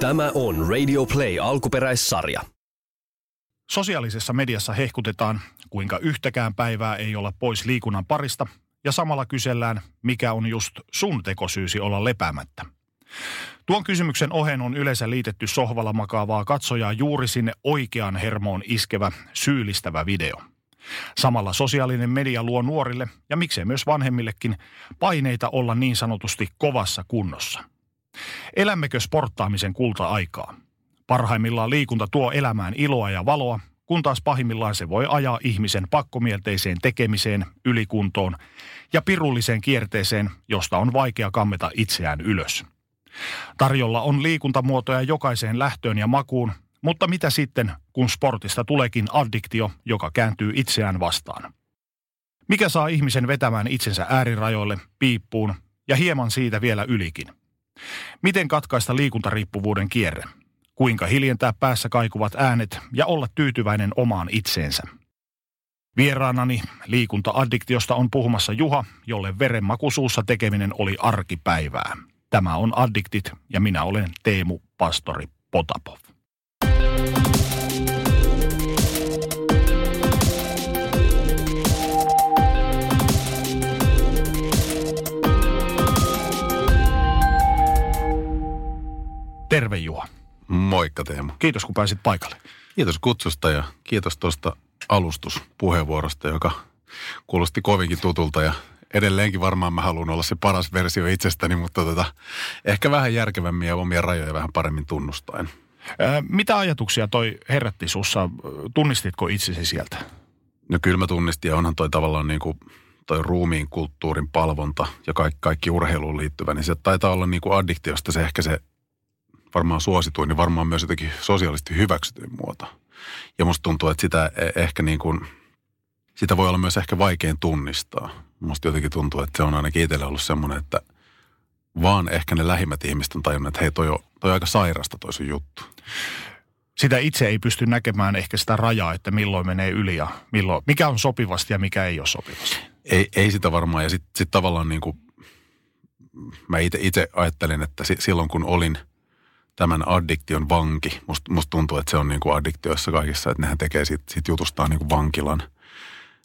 Tämä on Radio Play alkuperäissarja. Sosiaalisessa mediassa hehkutetaan, kuinka yhtäkään päivää ei olla pois liikunnan parista, ja samalla kysellään, mikä on just sun tekosyysi olla lepäämättä. Tuon kysymyksen ohen on yleensä liitetty sohvalla makaavaa katsojaa juuri sinne oikean hermoon iskevä, syyllistävä video. Samalla sosiaalinen media luo nuorille, ja miksei myös vanhemmillekin, paineita olla niin sanotusti kovassa kunnossa. Elämmekö sporttaamisen kulta-aikaa? Parhaimmillaan liikunta tuo elämään iloa ja valoa, kun taas pahimmillaan se voi ajaa ihmisen pakkomielteiseen tekemiseen, ylikuntoon ja pirulliseen kierteeseen, josta on vaikea kammeta itseään ylös. Tarjolla on liikuntamuotoja jokaiseen lähtöön ja makuun, mutta mitä sitten, kun sportista tuleekin addiktio, joka kääntyy itseään vastaan? Mikä saa ihmisen vetämään itsensä äärirajoille, piippuun ja hieman siitä vielä ylikin? Miten katkaista liikuntariippuvuuden kierre? Kuinka hiljentää päässä kaikuvat äänet ja olla tyytyväinen omaan itseensä? Vieraanani liikunta-addiktiosta on puhumassa Juha, jolle verenmakusuussa tekeminen oli arkipäivää. Tämä on Addiktit ja minä olen Teemu Pastori Potapov. Terve Juha. Moikka Teemu. Kiitos kun pääsit paikalle. Kiitos kutsusta ja kiitos tuosta alustuspuheenvuorosta, joka kuulosti kovinkin tutulta ja edelleenkin varmaan mä haluan olla se paras versio itsestäni, mutta tota, ehkä vähän järkevämmin ja omia rajoja vähän paremmin tunnustaen. Ää, mitä ajatuksia toi herätti sussa? Tunnistitko itsesi sieltä? No kyllä mä tunnistin ja onhan toi tavallaan niin kuin toi ruumiin kulttuurin palvonta ja kaikki, kaikki urheiluun liittyvä, niin se taitaa olla niin kuin addiktiosta se ehkä se varmaan suosituin, niin varmaan myös jotenkin sosiaalisesti hyväksytyin muoto. Ja musta tuntuu, että sitä e- ehkä niin kuin, sitä voi olla myös ehkä vaikein tunnistaa. Musta jotenkin tuntuu, että se on ainakin itselle ollut semmoinen, että vaan ehkä ne lähimmät ihmiset on tajunnut, että hei toi on, toi on aika sairasta toi sun juttu. Sitä itse ei pysty näkemään ehkä sitä rajaa, että milloin menee yli ja milloin, mikä on sopivasti ja mikä ei ole sopivasti. Ei, ei sitä varmaan. Ja sitten sit tavallaan niin kuin, mä itse ajattelin, että silloin kun olin – tämän addiktion vanki. Musta must tuntuu, että se on niin kuin addiktioissa kaikissa, että nehän tekee siitä, siitä jutustaan niin kuin vankilan.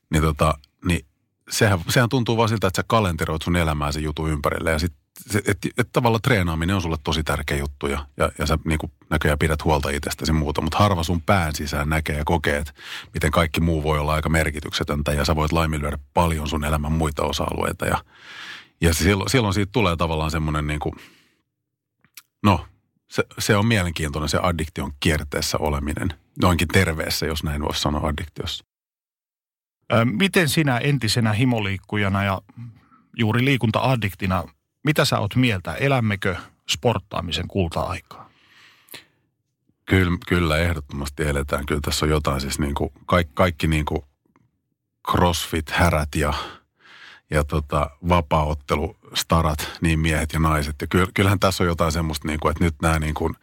Niin, tota, niin sehän, sehän tuntuu vaan siltä, että sä kalenteroit sun elämää sen jutun ympärille. Ja sit, että et, et tavallaan treenaaminen on sulle tosi tärkeä juttu ja, ja, ja sä niin näköjään pidät huolta itsestäsi muuta. Mutta harva sun pään sisään näkee ja kokee, että miten kaikki muu voi olla aika merkityksetöntä ja sä voit laiminlyödä paljon sun elämän muita osa-alueita. Ja, ja silloin, silloin siitä tulee tavallaan semmoinen niin kuin, no se, se on mielenkiintoinen se addiktion kierteessä oleminen. Noinkin terveessä, jos näin voisi sanoa addiktiossa. Miten sinä entisenä himoliikkujana ja juuri liikunta-addiktina, mitä sä oot mieltä? Elämmekö sporttaamisen kulta-aikaa? Kyllä, kyllä, ehdottomasti eletään. Kyllä tässä on jotain siis niin kuin, kaikki, kaikki niin kuin crossfit-härät ja ja tota, vapaaottelustarat, niin miehet ja naiset. Ja kyllähän tässä on jotain semmoista, niin kuin, että nyt nämä niin kuin,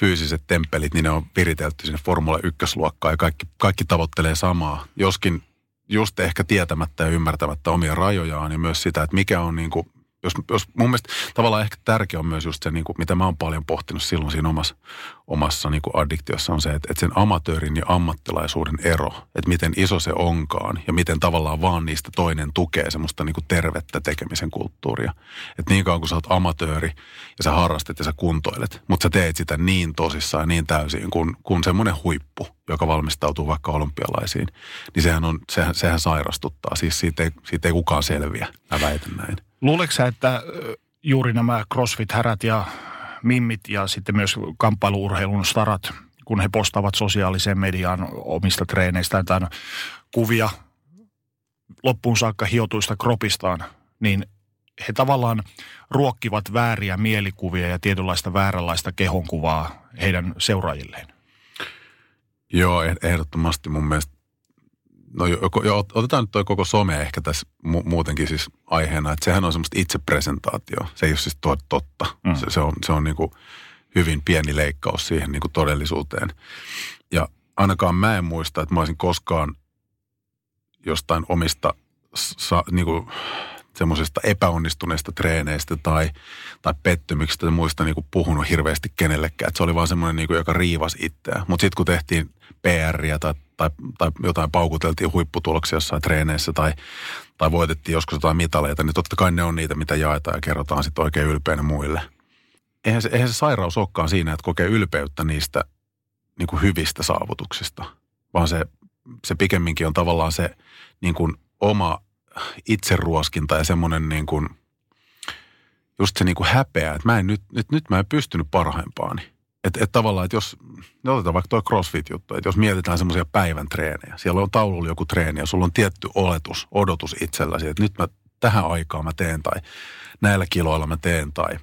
fyysiset temppelit, niin ne on viritelty sinne Formula 1-luokkaan ja kaikki, kaikki tavoittelee samaa. Joskin just ehkä tietämättä ja ymmärtämättä omia rajojaan ja myös sitä, että mikä on niin kuin jos, jos mun mielestä tavallaan ehkä tärkeä on myös just se, niin kuin, mitä mä oon paljon pohtinut silloin siinä omassa, omassa niin kuin addiktiossa on se, että, että sen amatöörin ja ammattilaisuuden ero, että miten iso se onkaan ja miten tavallaan vaan niistä toinen tukee semmoista niin kuin tervettä tekemisen kulttuuria. Että niin kauan kun sä oot amatööri ja sä harrastat ja sä kuntoilet, mutta sä teet sitä niin tosissaan niin täysin kuin, kuin semmoinen huippu, joka valmistautuu vaikka olympialaisiin, niin sehän, on, sehän, sehän sairastuttaa. Siis siitä ei, siitä ei kukaan selviä, mä väitän näin. Luuletko sä, että juuri nämä crossfit-härät ja mimmit ja sitten myös kamppailuurheilun starat, kun he postaavat sosiaaliseen mediaan omista treeneistään tai kuvia loppuun saakka hiotuista kropistaan, niin he tavallaan ruokkivat vääriä mielikuvia ja tietynlaista vääränlaista kehonkuvaa heidän seuraajilleen. Joo, ehdottomasti mun mielestä No jo, otetaan nyt toi koko some ehkä tässä mu- muutenkin siis aiheena, että sehän on semmoista itsepresentaatio. Se ei ole siis totta. Mm. Se, se on, se on niin kuin hyvin pieni leikkaus siihen niin kuin todellisuuteen. Ja ainakaan mä en muista, että mä olisin koskaan jostain omista sa, niin kuin, semmoisesta epäonnistuneesta treeneistä tai, tai pettymyksistä ja muista niin kuin puhunut hirveästi kenellekään. Et se oli vaan semmoinen, niin kuin, joka riivas itseään. Mutta sitten kun tehtiin PRiä tai, tai, tai jotain paukuteltiin huipputuloksia jossain treeneissä tai, tai voitettiin joskus jotain mitaleita, niin totta kai ne on niitä, mitä jaetaan ja kerrotaan sitten oikein ylpeänä muille. Eihän se, eihän se sairaus olekaan siinä, että kokee ylpeyttä niistä niin kuin hyvistä saavutuksista, vaan se, se pikemminkin on tavallaan se niin kuin oma itseruoskinta ja semmoinen niin kuin, just se niin kuin häpeä, että mä en nyt, nyt, nyt mä en pystynyt parhaimpaani. Että et tavallaan, että jos, ne otetaan vaikka tuo CrossFit-juttu, että jos mietitään semmoisia päivän treenejä, siellä on taululla joku treeni ja sulla on tietty oletus, odotus itselläsi, että nyt mä tähän aikaan mä teen tai näillä kiloilla mä teen tai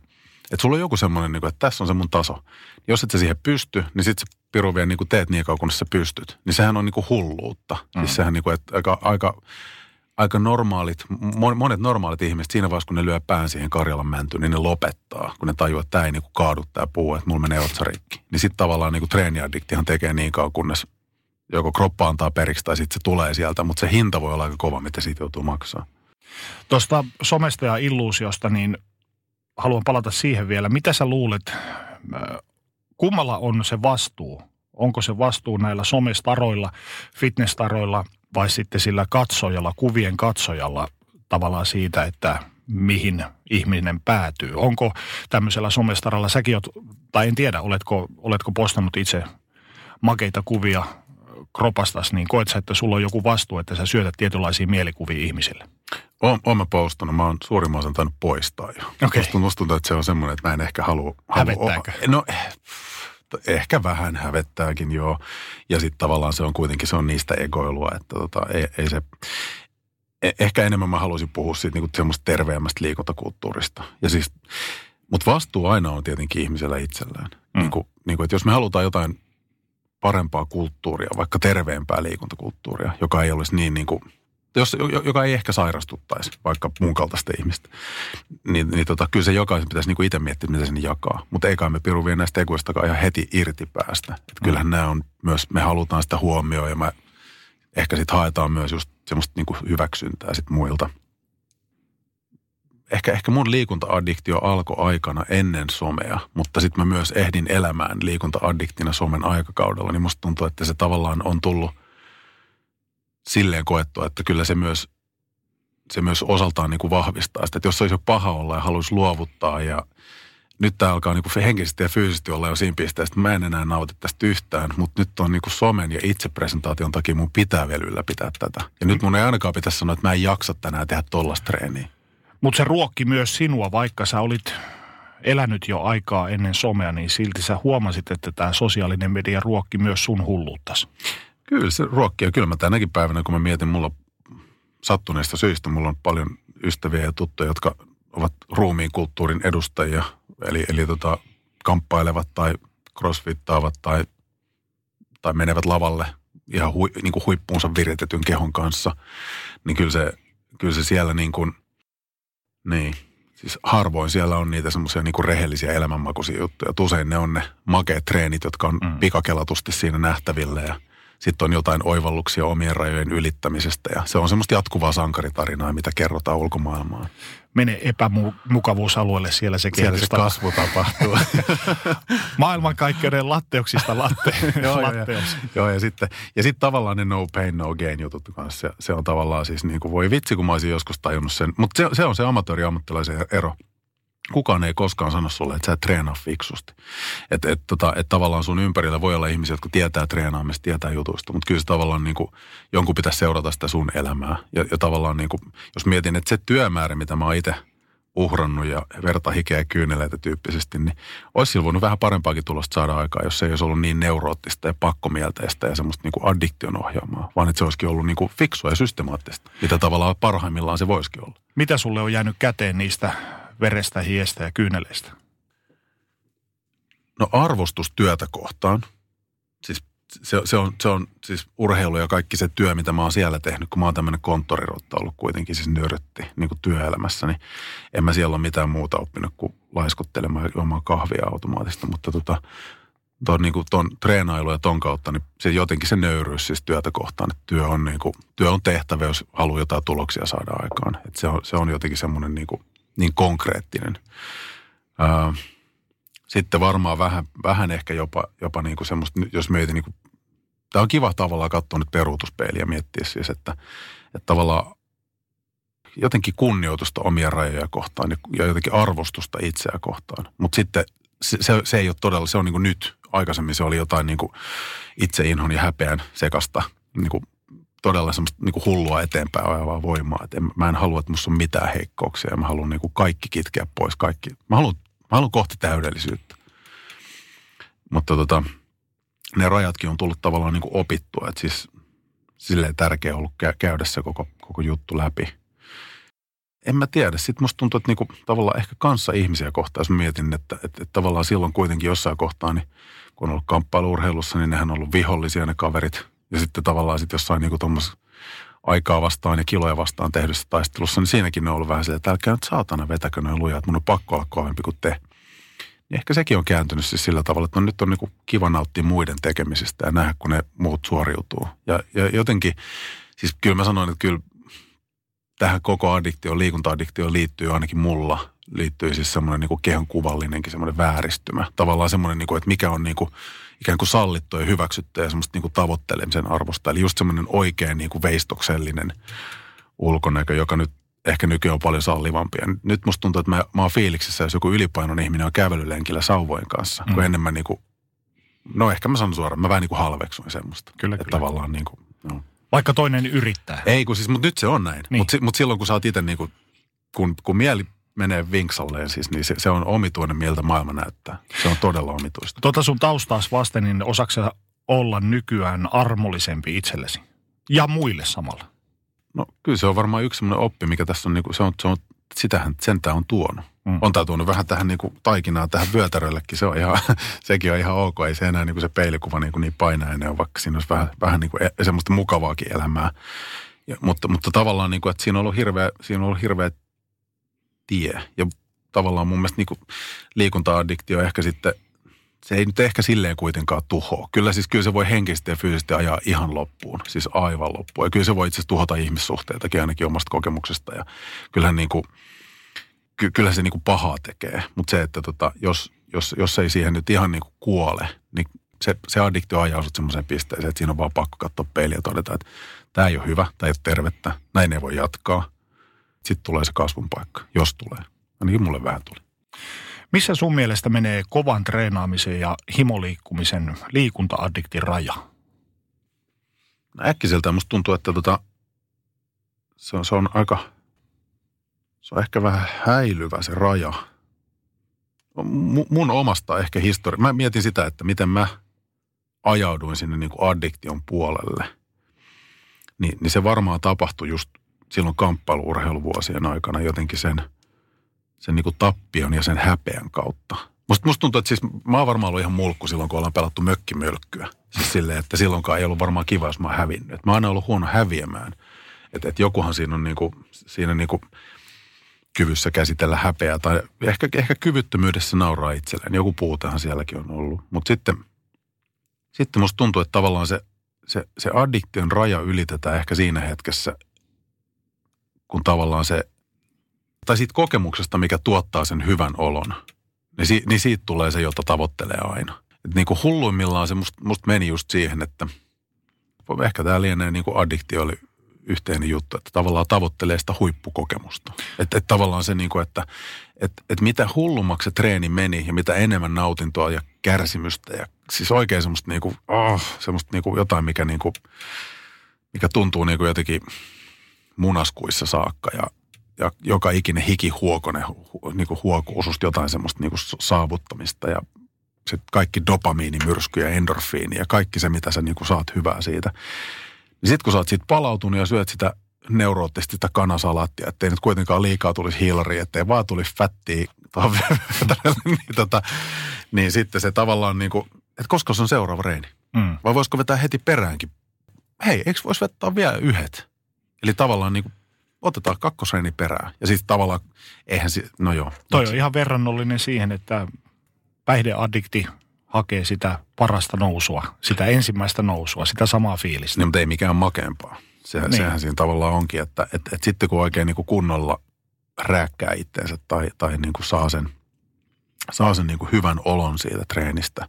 että sulla on joku semmoinen, niin kuin, että tässä on se mun taso. Jos et sä siihen pysty, niin sit sä piru vielä niin kuin teet niin kauan, kun sä pystyt. Niin sehän on niin kuin hulluutta. Mm. Siis sehän niin kuin, että aika, aika aika normaalit, monet normaalit ihmiset siinä vaiheessa, kun ne lyö pään siihen Karjalan mäntyyn, niin ne lopettaa, kun ne tajuaa, että tämä ei niinku kaadu tämä puu, että mulla menee otsarikki. Niin sitten tavallaan niinku treeniaddiktihan tekee niin kauan, kunnes joko kroppa antaa periksi tai sitten se tulee sieltä, mutta se hinta voi olla aika kova, mitä siitä joutuu maksaa. Tuosta somesta ja illuusiosta, niin haluan palata siihen vielä. Mitä sä luulet, kummalla on se vastuu? Onko se vastuu näillä somestaroilla, fitnessaroilla – vai sitten sillä katsojalla, kuvien katsojalla tavallaan siitä, että mihin ihminen päätyy. Onko tämmöisellä somestaralla, säkin oot, tai en tiedä, oletko, oletko postannut itse makeita kuvia kropastas, niin koet sä, että sulla on joku vastuu, että sä syötät tietynlaisia mielikuvia ihmisille? Oon, oon mä postannut. Mä oon suurimman osan tainnut poistaa jo. Okay. Musta, musta tuntuu, että se on semmoinen, että mä en ehkä halua... Hävettääkö? Halua, no ehkä vähän hävettääkin joo. Ja sitten tavallaan se on kuitenkin, se on niistä egoilua, että tota, ei, ei se, e, ehkä enemmän mä haluaisin puhua siitä niin semmoista terveemmästä liikuntakulttuurista. Ja siis, mutta vastuu aina on tietenkin ihmisellä itsellään. Mm. Niin kuin, niin kuin, että jos me halutaan jotain parempaa kulttuuria, vaikka terveempää liikuntakulttuuria, joka ei olisi niin, niin kuin – jos, joka ei ehkä sairastuttaisi, vaikka mun kaltaista ihmistä, niin, niin tota, kyllä se jokaisen pitäisi niinku itse miettiä, mitä sen jakaa. Mutta eikä me piru vielä näistä egoistakaan ihan heti irti päästä. Et kyllähän mm. nämä on myös, me halutaan sitä huomioon ja me ehkä sitten haetaan myös just semmoista niinku hyväksyntää sit muilta. Ehkä, ehkä mun liikunta-addiktio alkoi aikana ennen somea, mutta sitten mä myös ehdin elämään liikunta-addiktina somen aikakaudella, niin musta tuntuu, että se tavallaan on tullut – silleen koettua, että kyllä se myös, se myös osaltaan niin kuin vahvistaa sitä, että jos olisi jo paha olla ja haluaisi luovuttaa ja nyt tämä alkaa niin kuin henkisesti ja fyysisesti olla jo siinä pisteessä, että mä en enää nauti tästä yhtään, mutta nyt on niin kuin somen ja itsepresentaation takia mun pitää vielä ylläpitää tätä. Ja nyt mun ei ainakaan pitäisi sanoa, että mä en jaksa tänään tehdä tollasta treeniä. Mutta se ruokki myös sinua, vaikka sä olit elänyt jo aikaa ennen somea, niin silti sä huomasit, että tämä sosiaalinen media ruokki myös sun hulluuttas. Kyllä se ruokkii. Kyllä mä tänäkin päivänä, kun mä mietin, mulla sattuneista syistä, mulla on paljon ystäviä ja tuttuja, jotka ovat ruumiin kulttuurin edustajia. Eli, eli tota, kamppailevat tai crossfittaavat tai, tai menevät lavalle ihan hui, niin kuin huippuunsa viritetyn kehon kanssa. Niin kyllä se, kyllä se siellä niin kuin, niin, siis harvoin siellä on niitä semmoisia niin rehellisiä elämänmakuisia juttuja. usein ne on ne makeat treenit, jotka on mm. pikakelatusti siinä nähtäville ja – sitten on jotain oivalluksia omien rajojen ylittämisestä ja se on semmoista jatkuvaa sankaritarinaa, mitä kerrotaan ulkomaailmaan. Mene epämukavuusalueelle, siellä se Siellä se kasvu tapahtuu. Maailmankaikkeuden latteuksista latte. joo, ja, joo, ja sitten, ja sitten tavallaan ne no pain, no gain jutut kanssa. Se, se on tavallaan siis niin kuin voi vitsi, kun mä olisin joskus tajunnut sen. Mutta se, se on se amatööri-ammattilaisen ero kukaan ei koskaan sano sulle, että sä et treenaa fiksusti. Että et, tota, et tavallaan sun ympärillä voi olla ihmisiä, jotka tietää treenaamista, tietää jutuista, mutta kyllä se tavallaan niin kuin, jonkun pitäisi seurata sitä sun elämää. Ja, ja tavallaan niin kuin, jos mietin, että se työmäärä, mitä mä oon itse uhrannut ja verta, hikeä kyyneleitä tyyppisesti, niin olisi sillä voinut vähän parempaakin tulosta saada aikaa, jos se ei olisi ollut niin neuroottista ja pakkomielteistä ja semmoista niin kuin addiktion ohjaamaa, vaan että se olisikin ollut niin kuin fiksua ja systemaattista, mitä tavallaan parhaimmillaan se voisikin olla. Mitä sulle on jäänyt käteen niistä verestä, hiestä ja kyyneleistä? No arvostus työtä kohtaan. Siis se, se, on, se on siis urheilu ja kaikki se työ, mitä mä oon siellä tehnyt, kun mä oon tämmöinen konttorirotta ollut kuitenkin siis nörtti niin kuin työelämässä, niin en mä siellä ole mitään muuta oppinut kuin laiskuttelemaan omaa kahvia automaattista, mutta tota, ton, niin kuin, ton treenailu ja ton kautta, niin se jotenkin se nöyryys siis työtä kohtaan, että työ on, niin kuin, työ on tehtävä, jos haluaa jotain tuloksia saada aikaan. Että se, on, se on jotenkin semmoinen niin, kuin, niin konkreettinen. Ää, sitten varmaan vähän, vähän ehkä jopa, jopa niin kuin semmoista, jos mietin niin kuin, tämä on kiva tavallaan katsoa nyt peruutuspeiliä ja miettiä siis, että, että tavallaan jotenkin kunnioitusta omia rajoja kohtaan ja jotenkin arvostusta itseä kohtaan. Mutta sitten se, se, se ei ole todella, se on niin kuin nyt. Aikaisemmin se oli jotain niin kuin itseinhon ja häpeän sekasta, niin kuin todella semmoista niin kuin hullua eteenpäin ajavaa voimaa. Et en, mä en halua, että musta on mitään heikkouksia. Mä haluan niin kuin kaikki kitkeä pois, kaikki. Mä haluan, mä haluan kohti täydellisyyttä. Mutta tota, ne rajatkin on tullut tavallaan niin kuin opittua. Että siis silleen tärkeä ollut käydä se koko, koko juttu läpi – en mä tiedä. Sitten musta tuntuu, että niinku, tavallaan ehkä kanssa ihmisiä kohtaan, jos mietin, että, että, että, tavallaan silloin kuitenkin jossain kohtaa, niin kun on ollut kamppailuurheilussa, niin nehän on ollut vihollisia ne kaverit. Ja sitten tavallaan sitten jossain niinku aikaa vastaan ja kiloja vastaan tehdyssä taistelussa, niin siinäkin ne on ollut vähän silleen, että älkää nyt saatana vetäkö noin lujaa, että mun on pakko olla kovempi kuin te. Niin ehkä sekin on kääntynyt siis sillä tavalla, että no nyt on niinku kiva nauttia muiden tekemisistä ja nähdä, kun ne muut suoriutuu. Ja, ja jotenkin, siis kyllä mä sanoin, että kyllä tähän koko addiktioon, liikunta-addiktioon liittyy ainakin mulla, liittyy siis semmoinen niin kehon kuvallinenkin semmoinen vääristymä. Tavallaan semmoinen, niin kuin, että mikä on niin kuin, ikään kuin sallittu ja hyväksytty ja semmoista niin kuin tavoittelemisen arvosta. Eli just semmoinen oikein niin kuin veistoksellinen ulkonäkö, joka nyt ehkä nykyään on paljon sallivampi. Ja nyt musta tuntuu, että mä, mä oon fiiliksissä, jos joku ylipainoinen ihminen on kävelylenkillä sauvojen kanssa, mm. kun enemmän niin kuin, no ehkä mä sanon suoraan, mä vähän niin kuin halveksuin semmoista. Kyllä, että kyllä. tavallaan niin kuin, no. Vaikka toinen yrittää. Ei, kun siis, mutta nyt se on näin. Niin. Mutta mut silloin, kun sä oot itse niin kuin, kun, kun mieli menee vinksalleen siis, niin se, se on omituinen, miltä maailma näyttää. Se on todella omituista. Tota sun taustaas vasten, niin osaksa olla nykyään armollisempi itsellesi? Ja muille samalla? No kyllä se on varmaan yksi sellainen oppi, mikä tässä on, niin kuin, se on, se on sitähän sentään on tuonut. Mm. On tämä tuonut vähän tähän niin kuin taikinaa tähän vyötäröllekin. Se on ihan, sekin on ihan ok. Ei se enää niin kuin se peilikuva niin, kuin niin painainen ole, vaikka siinä olisi vähän, vähän niin kuin e, semmoista mukavaakin elämää. Ja, mutta, mutta tavallaan niin kuin, että siinä on ollut hirveä, siinä on ollut hirveä tie. Ja tavallaan mun mielestä niin kuin liikunta-addiktio ehkä sitten, se ei nyt ehkä silleen kuitenkaan tuhoa. Kyllä siis kyllä se voi henkisesti ja fyysisesti ajaa ihan loppuun, siis aivan loppuun. Ja kyllä se voi itse asiassa tuhota ihmissuhteitakin ainakin omasta kokemuksesta. Ja kyllähän niin kuin – ky- kyllä se niinku pahaa tekee. Mutta se, että tota, jos, jos, jos ei siihen nyt ihan niinku kuole, niin se, se addiktio ajaa sut semmoiseen pisteeseen, että siinä on vaan pakko katsoa peiliä ja todeta, että tämä ei ole hyvä, tämä ei ole tervettä, näin ei voi jatkaa. Sitten tulee se kasvun paikka, jos tulee. Ainakin mulle vähän tuli. Missä sun mielestä menee kovan treenaamisen ja himoliikkumisen liikunta-addiktin raja? No äkkiseltään musta tuntuu, että tota, se, on, se on aika se on ehkä vähän häilyvä se raja. Mun omasta ehkä historia. Mä mietin sitä, että miten mä ajauduin sinne niin kuin addiktion puolelle. Ni, niin se varmaan tapahtui just silloin kamppailuurheiluvuosien aikana jotenkin sen, sen niin kuin tappion ja sen häpeän kautta. Musta, musta tuntuu, että siis mä oon varmaan ollut ihan mulkku silloin, kun ollaan pelattu mökkimölkkyä. Siis silleen, että silloinkaan ei ollut varmaan kiva, jos mä oon hävinnyt. Et mä oon aina ollut huono häviämään. Että et jokuhan siinä on niinku, siinä niinku kyvyssä käsitellä häpeää tai ehkä, ehkä kyvyttömyydessä nauraa itselleen. Joku puutahan sielläkin on ollut. Mutta sitten, sitten musta tuntuu, että tavallaan se, se, se addiktion raja ylitetään ehkä siinä hetkessä, kun tavallaan se, tai siitä kokemuksesta, mikä tuottaa sen hyvän olon, niin, si, niin siitä tulee se, jota tavoittelee aina. Et niin kuin hulluimmillaan se musta must meni just siihen, että ehkä tämä lienee niin kuin addiktio oli yhteinen juttu, että tavallaan tavoittelee sitä huippukokemusta. Että, että tavallaan se niin kuin, että että, että mitä hullummaksi se treeni meni ja mitä enemmän nautintoa ja kärsimystä ja siis oikein semmoista niin kuin, oh, semmoista niin kuin jotain, mikä niin kuin, mikä tuntuu niin kuin jotenkin munaskuissa saakka ja, ja joka ikinen hikihuokone niin kuin huokuu susta jotain semmoista niin kuin saavuttamista ja se kaikki dopamiinimyrsky ja endorfiini ja kaikki se, mitä sä niin kuin saat hyvää siitä. Niin sitten kun sä oot siitä palautunut ja syöt sitä neuroottisesti sitä kanasalaattia, ettei nyt kuitenkaan liikaa tulisi hiilari, ettei vaan tulisi fättiä, niin, tota, niin sitten se tavallaan niin kuin, että koska se on seuraava reini? Mm. Vai voisiko vetää heti peräänkin? Hei, eikö voisi vetää vielä yhdet? Eli tavallaan niin kuin, otetaan kakkosreini perään. Ja sitten tavallaan, eihän se, no joo. Toi on ihan verrannollinen siihen, että päihdeaddikti hakee sitä parasta nousua, sitä ensimmäistä nousua, sitä samaa fiilistä. Niin, mutta ei mikään makeampaa. Sehän, niin. sehän siinä tavallaan onkin, että et, et sitten kun oikein niin kuin kunnolla rääkkää itteensä tai, tai niin kuin saa sen, saa sen niin kuin hyvän olon siitä treenistä,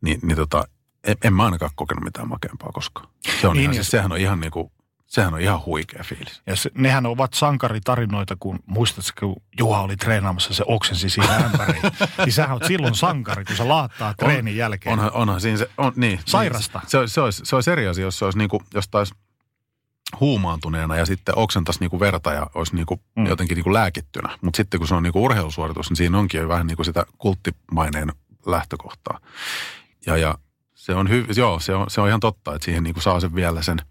niin, niin tota, en, en mä ainakaan kokenut mitään makeampaa koskaan. Se on niin, ihan, siis, sehän on ihan niin kuin Sehän on ihan huikea fiilis. Ja se, nehän ovat sankaritarinoita, kun muistatko, kun Juha oli treenaamassa, se oksensi siihen ämpäriin. niin sähän oot silloin sankari, kun sä laattaa treenin on, jälkeen. Onhan, onhan siinä se, on, niin. Sairasta. Niin, se, se, olisi, se olisi eri asia, jos se olisi niin kuin, jos taisi huumaantuneena ja sitten oksentaisi niin kuin verta ja olisi niin kuin mm. jotenkin niin kuin lääkittynä. Mutta sitten kun se on niin kuin urheilusuoritus, niin siinä onkin jo vähän niin kuin sitä kulttimaineen lähtökohtaa. Ja, ja se on, hy, joo, se on, se on ihan totta, että siihen niin kuin saa sen vielä sen –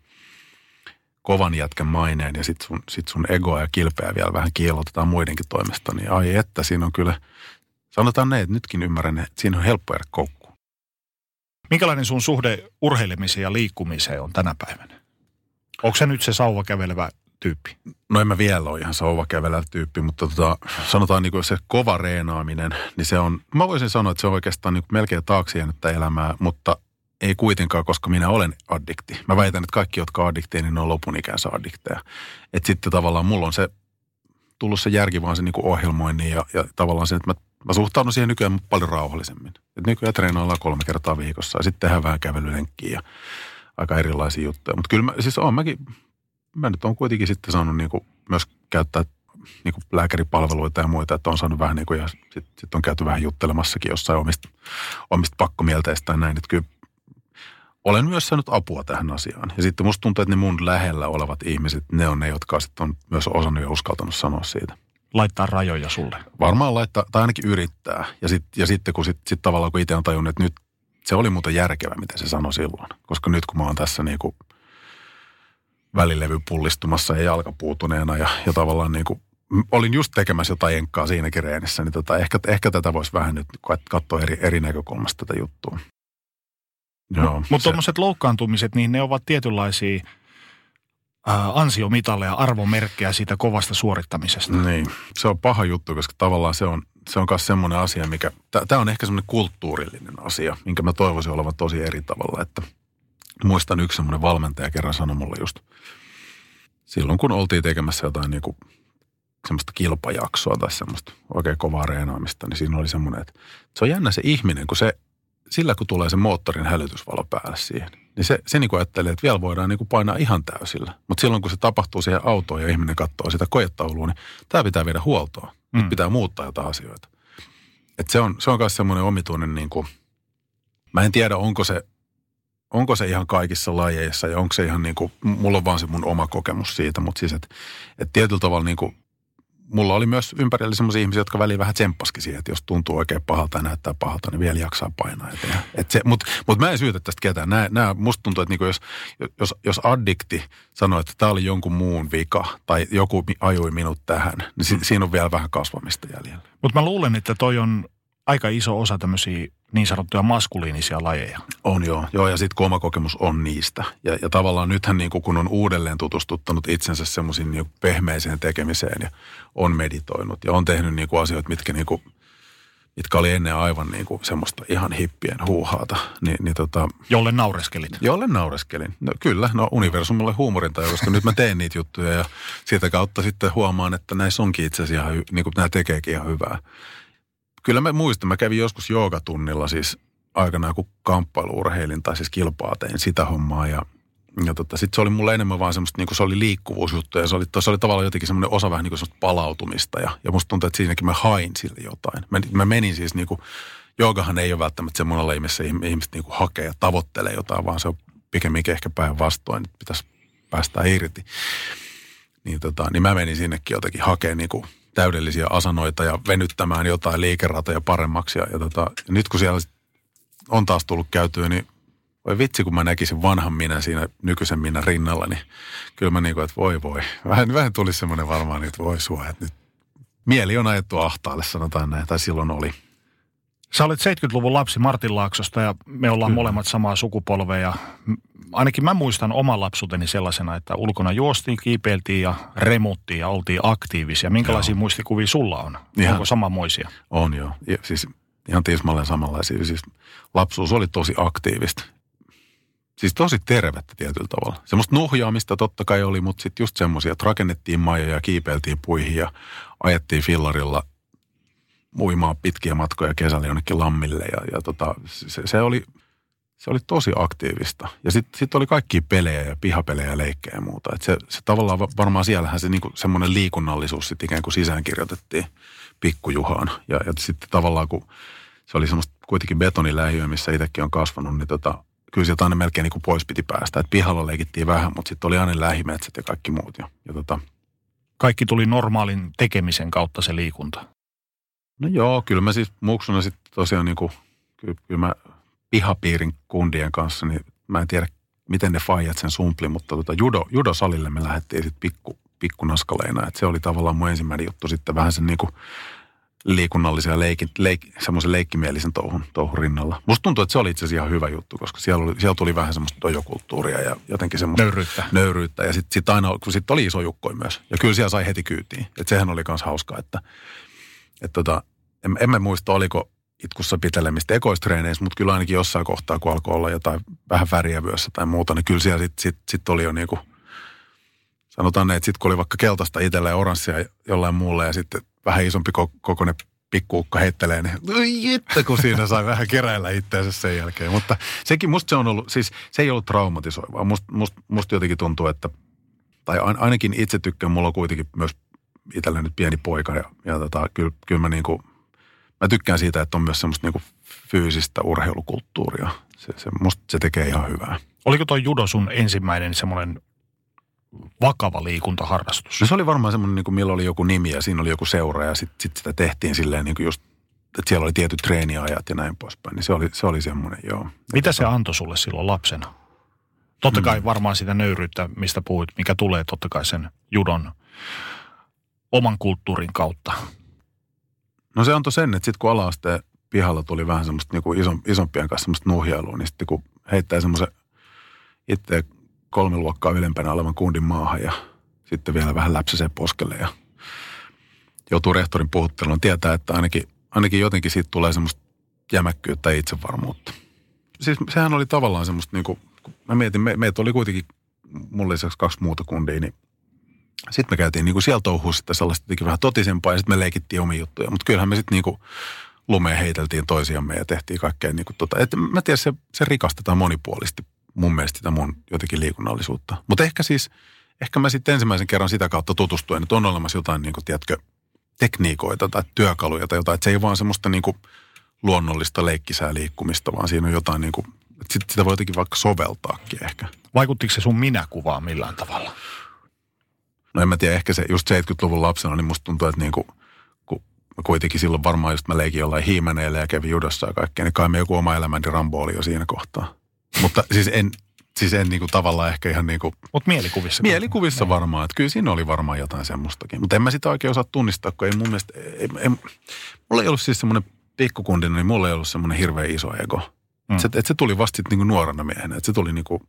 kovan jätkän maineen ja sitten sun, sit sun egoa ja kilpeä vielä vähän kiilotetaan muidenkin toimesta, niin ai että siinä on kyllä, sanotaan näin, että nytkin ymmärrän, että siinä on helppo jäädä koukkuun. Minkälainen sun suhde urheilemiseen ja liikkumiseen on tänä päivänä? Onko se nyt se sauva kävelevä tyyppi? No en mä vielä ole ihan sauva kävelevä tyyppi, mutta tota, sanotaan niin kuin se kova reenaaminen, niin se on, mä voisin sanoa, että se on oikeastaan niin melkein taakse jäänyttä elämää, mutta ei kuitenkaan, koska minä olen addikti. Mä väitän, että kaikki, jotka on addikteja, niin ne on lopun ikänsä addikteja. Että sitten tavallaan mulla on se tullut se järki vaan se niin ohjelmoinnin ja, ja tavallaan se, että mä, mä suhtaudun siihen nykyään paljon rauhallisemmin. Et nykyään treenaillaan kolme kertaa viikossa ja sitten tehdään vähän kävelylenkkiä ja aika erilaisia juttuja. Mutta kyllä mä, siis on mäkin, mä nyt on kuitenkin sitten saanut niin kuin myös käyttää niin kuin lääkäripalveluita ja muita, että on saanut vähän niin kuin, ja sitten sit on käyty vähän juttelemassakin jossain omista, omista pakkomielteistä ja näin. Että kyllä olen myös saanut apua tähän asiaan. Ja sitten musta tuntuu, että ne mun lähellä olevat ihmiset, ne on ne, jotka sitten on myös osannut ja uskaltanut sanoa siitä. Laittaa rajoja sulle. Varmaan laittaa, tai ainakin yrittää. Ja, sit, ja sitten kun sit, sit tavallaan kun itse on tajunnut, että nyt se oli muuten järkevä, mitä se sanoi silloin. Koska nyt kun mä oon tässä niin kuin välilevy pullistumassa ja jalkapuutuneena ja, ja tavallaan niin kuin olin just tekemässä jotain enkkaa siinäkin reenissä, niin tota, ehkä, ehkä tätä voisi vähän nyt katsoa eri, eri näkökulmasta tätä juttua. Joo, Mutta tuommoiset loukkaantumiset, niin ne ovat tietynlaisia ää, ansiomitalleja, arvomerkkejä siitä kovasta suorittamisesta. Niin, se on paha juttu, koska tavallaan se on, se on myös semmoinen asia, mikä, tämä on ehkä semmoinen kulttuurillinen asia, minkä mä toivoisin olevan tosi eri tavalla, että muistan yksi semmoinen valmentaja kerran sanoi mulle just silloin, kun oltiin tekemässä jotain niin kuin semmoista kilpajaksoa tai semmoista oikein kovaa reenaamista, niin siinä oli semmoinen, että se on jännä se ihminen, kun se sillä kun tulee se moottorin hälytysvalo päälle siihen, niin se, se niin kuin ajattelee, että vielä voidaan niin kuin painaa ihan täysillä. Mutta silloin kun se tapahtuu siihen autoon ja ihminen katsoo sitä kojetaulua, niin tämä pitää viedä huoltoon. Mm. Nyt pitää muuttaa jotain asioita. Et se on, se on myös semmoinen omituinen, niin kuin, mä en tiedä onko se, onko se ihan kaikissa lajeissa ja onko se ihan niin kuin, mulla on vaan se mun oma kokemus siitä, mutta siis, että et tietyllä tavalla niin kuin mulla oli myös ympärillä sellaisia ihmisiä, jotka väliin vähän tsemppaskin siihen, että jos tuntuu oikein pahalta ja näyttää pahalta, niin vielä jaksaa painaa Mutta mut mä en syytä tästä ketään. Nää, nää, musta tuntuu, että niinku jos, jos, jos addikti sanoo, että tämä oli jonkun muun vika tai joku ajoi minut tähän, niin si, siinä on vielä vähän kasvamista jäljellä. Mutta mä luulen, että toi on aika iso osa tämmöisiä niin sanottuja maskuliinisia lajeja. On joo, joo ja sitten kun oma kokemus on niistä. Ja, ja tavallaan nythän niin kun on uudelleen tutustuttanut itsensä semmoisiin niin pehmeiseen tekemiseen ja on meditoinut ja on tehnyt niin kuin asioita, mitkä, niin kuin, mitkä oli ennen aivan niin kuin semmoista ihan hippien huuhaata. Ni, niin tota, jolle naureskelin. Jolle naureskelin. No kyllä, no universumille huumorinta, koska nyt mä teen niitä juttuja ja siitä kautta sitten huomaan, että näissä onkin itse asiassa ihan, niin kuin nämä tekeekin ihan hyvää. Kyllä mä muistan, mä kävin joskus joogatunnilla siis aikanaan, kun kamppailuurheilin tai siis kilpaa tein sitä hommaa ja ja tota, sitten se oli mulle enemmän vaan semmoista, niin kuin se oli liikkuvuusjuttu ja se oli, se oli tavallaan jotenkin semmoinen osa vähän niin kuin semmoista palautumista ja, ja musta tuntuu, että siinäkin mä hain sille jotain. Mä, mä menin siis niin kuin, joogahan ei ole välttämättä semmoinen laji, missä ihmiset niin kuin hakee ja tavoittelee jotain, vaan se on pikemminkin ehkä päinvastoin, että pitäisi päästä irti. Niin, tota, niin mä menin sinnekin jotenkin hakemaan niin kuin täydellisiä asanoita ja venyttämään jotain liikeratoja paremmaksi. Ja, ja, tota, ja nyt kun siellä on taas tullut käytyä, niin voi vitsi, kun mä näkisin vanhan minä siinä nykyisen minä rinnalla, niin kyllä mä niin kuin, että voi voi. Vähän, vähän tuli semmoinen varmaan, että voi sua, että nyt mieli on ajettu ahtaalle, sanotaan näin, tai silloin oli. Sä olet 70-luvun lapsi Martin Laaksosta ja me ollaan Kyllä. molemmat samaa sukupolvea ja ainakin mä muistan oman lapsuuteni sellaisena, että ulkona juostiin, kiipeiltiin ja remuttiin ja oltiin aktiivisia. Minkälaisia joo. muistikuvia sulla on? Ihan, Onko samanmoisia? On joo. Ja siis ihan tismalleen samanlaisia. Siis lapsuus oli tosi aktiivista. Siis tosi tervettä tietyllä tavalla. Semmoista nuhjaamista totta kai oli, mutta sitten just semmoisia, että rakennettiin majoja ja kiipeiltiin puihin ja ajettiin fillarilla muimaan pitkiä matkoja kesällä jonnekin lammille. Ja, ja tota, se, se, oli, se oli tosi aktiivista. Ja sitten sit oli kaikki pelejä ja pihapelejä ja leikkejä ja muuta. Et se, se tavallaan varmaan siellähän se niinku semmoinen liikunnallisuus sitten ikään kuin sisäänkirjoitettiin pikkujuhaan. Ja, ja sitten tavallaan kun se oli semmoista kuitenkin betonilähiöä, missä itsekin on kasvanut, niin tota, kyllä sieltä aina melkein niin kuin pois piti päästä. Et pihalla leikittiin vähän, mutta sitten oli aina lähimetsät ja kaikki muut. Ja, ja tota, Kaikki tuli normaalin tekemisen kautta se liikunta. No joo, kyllä mä siis muksuna sitten tosiaan niin kuin, kyllä, kyllä mä pihapiirin kundien kanssa, niin mä en tiedä miten ne faijat sen sumpli, mutta tota judo, judosalille me lähdettiin sitten pikku, pikkunaskaleina. Et se oli tavallaan mun ensimmäinen juttu sitten vähän sen niin kuin liikunnallisen ja leikin, leik, semmoisen leikkimielisen touhun, touhun rinnalla. Musta tuntuu, että se oli itse asiassa ihan hyvä juttu, koska siellä, oli, siellä tuli vähän semmoista dojokulttuuria ja jotenkin semmoista Nöyryyttä. nöyryyttä. Ja sitten sit aina, kun sitten oli iso jukkoi myös. Ja kyllä siellä sai heti kyytiin. Että sehän oli myös hauskaa, että, että tota, en, en mä muista, oliko itkussa pitelemistä ekoistreeneissä, mutta kyllä ainakin jossain kohtaa, kun alkoi olla jotain vähän väriä vyössä tai muuta, niin kyllä siellä sitten sit, sit oli jo niinku, sanotaan ne, että sitten kun oli vaikka keltaista itsellä ja oranssia jollain muulla ja sitten vähän isompi kokoinen pikkuukka heittelee, niin oi että kun siinä sai vähän keräillä itseänsä sen jälkeen. Mutta sekin, musta se on ollut, siis se ei ollut traumatisoivaa. Musta must, must jotenkin tuntuu, että, tai ainakin itse tykkään, mulla on kuitenkin myös itsellä nyt pieni poika ja, ja tota, kyllä, kyllä mä niinku, mä tykkään siitä, että on myös semmoista niinku fyysistä urheilukulttuuria. Se, se, musta se tekee ihan hyvää. Oliko tuo judo sun ensimmäinen semmoinen vakava liikuntaharrastus? No se oli varmaan semmoinen, niin millä oli joku nimi ja siinä oli joku seura ja sitten sit sitä tehtiin silleen niin kuin just, että siellä oli tietyt treeniajat ja näin poispäin. Niin se oli, se oli semmoinen, joo. Mitä se antoi sulle silloin lapsena? Totta kai varmaan sitä nöyryyttä, mistä puhuit, mikä tulee totta kai sen judon oman kulttuurin kautta. No se antoi sen, että sitten kun ala pihalla tuli vähän semmoista niin kuin ison, isompien kanssa semmoista nuhjailua, niin sitten kun heittää semmoisen itse kolme luokkaa ylempänä olevan kundin maahan ja sitten vielä vähän läpsäseen poskelle ja joutuu rehtorin puhutteluun, tietää, että ainakin, ainakin jotenkin siitä tulee semmoista jämäkkyyttä ja itsevarmuutta. Siis sehän oli tavallaan semmoista niin kuin, mä mietin, me, meitä oli kuitenkin mulle lisäksi kaksi muuta kundia, niin sitten me käytiin niin kuin siellä touhuus sitten sellaista vähän totisempaa ja sitten me leikittiin omia juttuja. Mutta kyllähän me sitten niin kuin lumeen heiteltiin toisiamme ja tehtiin kaikkea niin kuin tota. Et mä tiedän, se, se rikastetaan monipuolisesti mun mielestä sitä mun jotenkin liikunnallisuutta. Mutta ehkä siis, ehkä mä sitten ensimmäisen kerran sitä kautta tutustuin, että on olemassa jotain, niin kuin, tiedätkö, tekniikoita tai työkaluja tai jotain. Että se ei vaan semmoista niin kuin luonnollista leikkisää liikkumista, vaan siinä on jotain niin kuin, että sit, sitä voi jotenkin vaikka soveltaakin ehkä. Vaikuttiko se sun minäkuvaan millään tavalla? No en mä tiedä, ehkä se just 70-luvun lapsena, niin musta tuntuu, että niin kuin, kun kuitenkin silloin varmaan just mä leikin jollain hiimäneillä ja kävin judossa ja kaikkea, niin kai me joku oma elämäni Rambo oli jo siinä kohtaa. Mutta siis en, siis en niin kuin tavallaan ehkä ihan niin kuin... Mutta mielikuvissa. Mielikuvissa varmaan, että kyllä siinä oli varmaan jotain semmoistakin. Mutta en mä sitä oikein osaa tunnistaa, kun ei mun mielestä... Ei, ei, mulla ei ollut siis semmoinen pikkukundina, niin mulla ei ollut semmoinen hirveän iso ego. Mm. Se, että se tuli vasta sitten niin nuorena miehenä. Että se tuli niin kuin,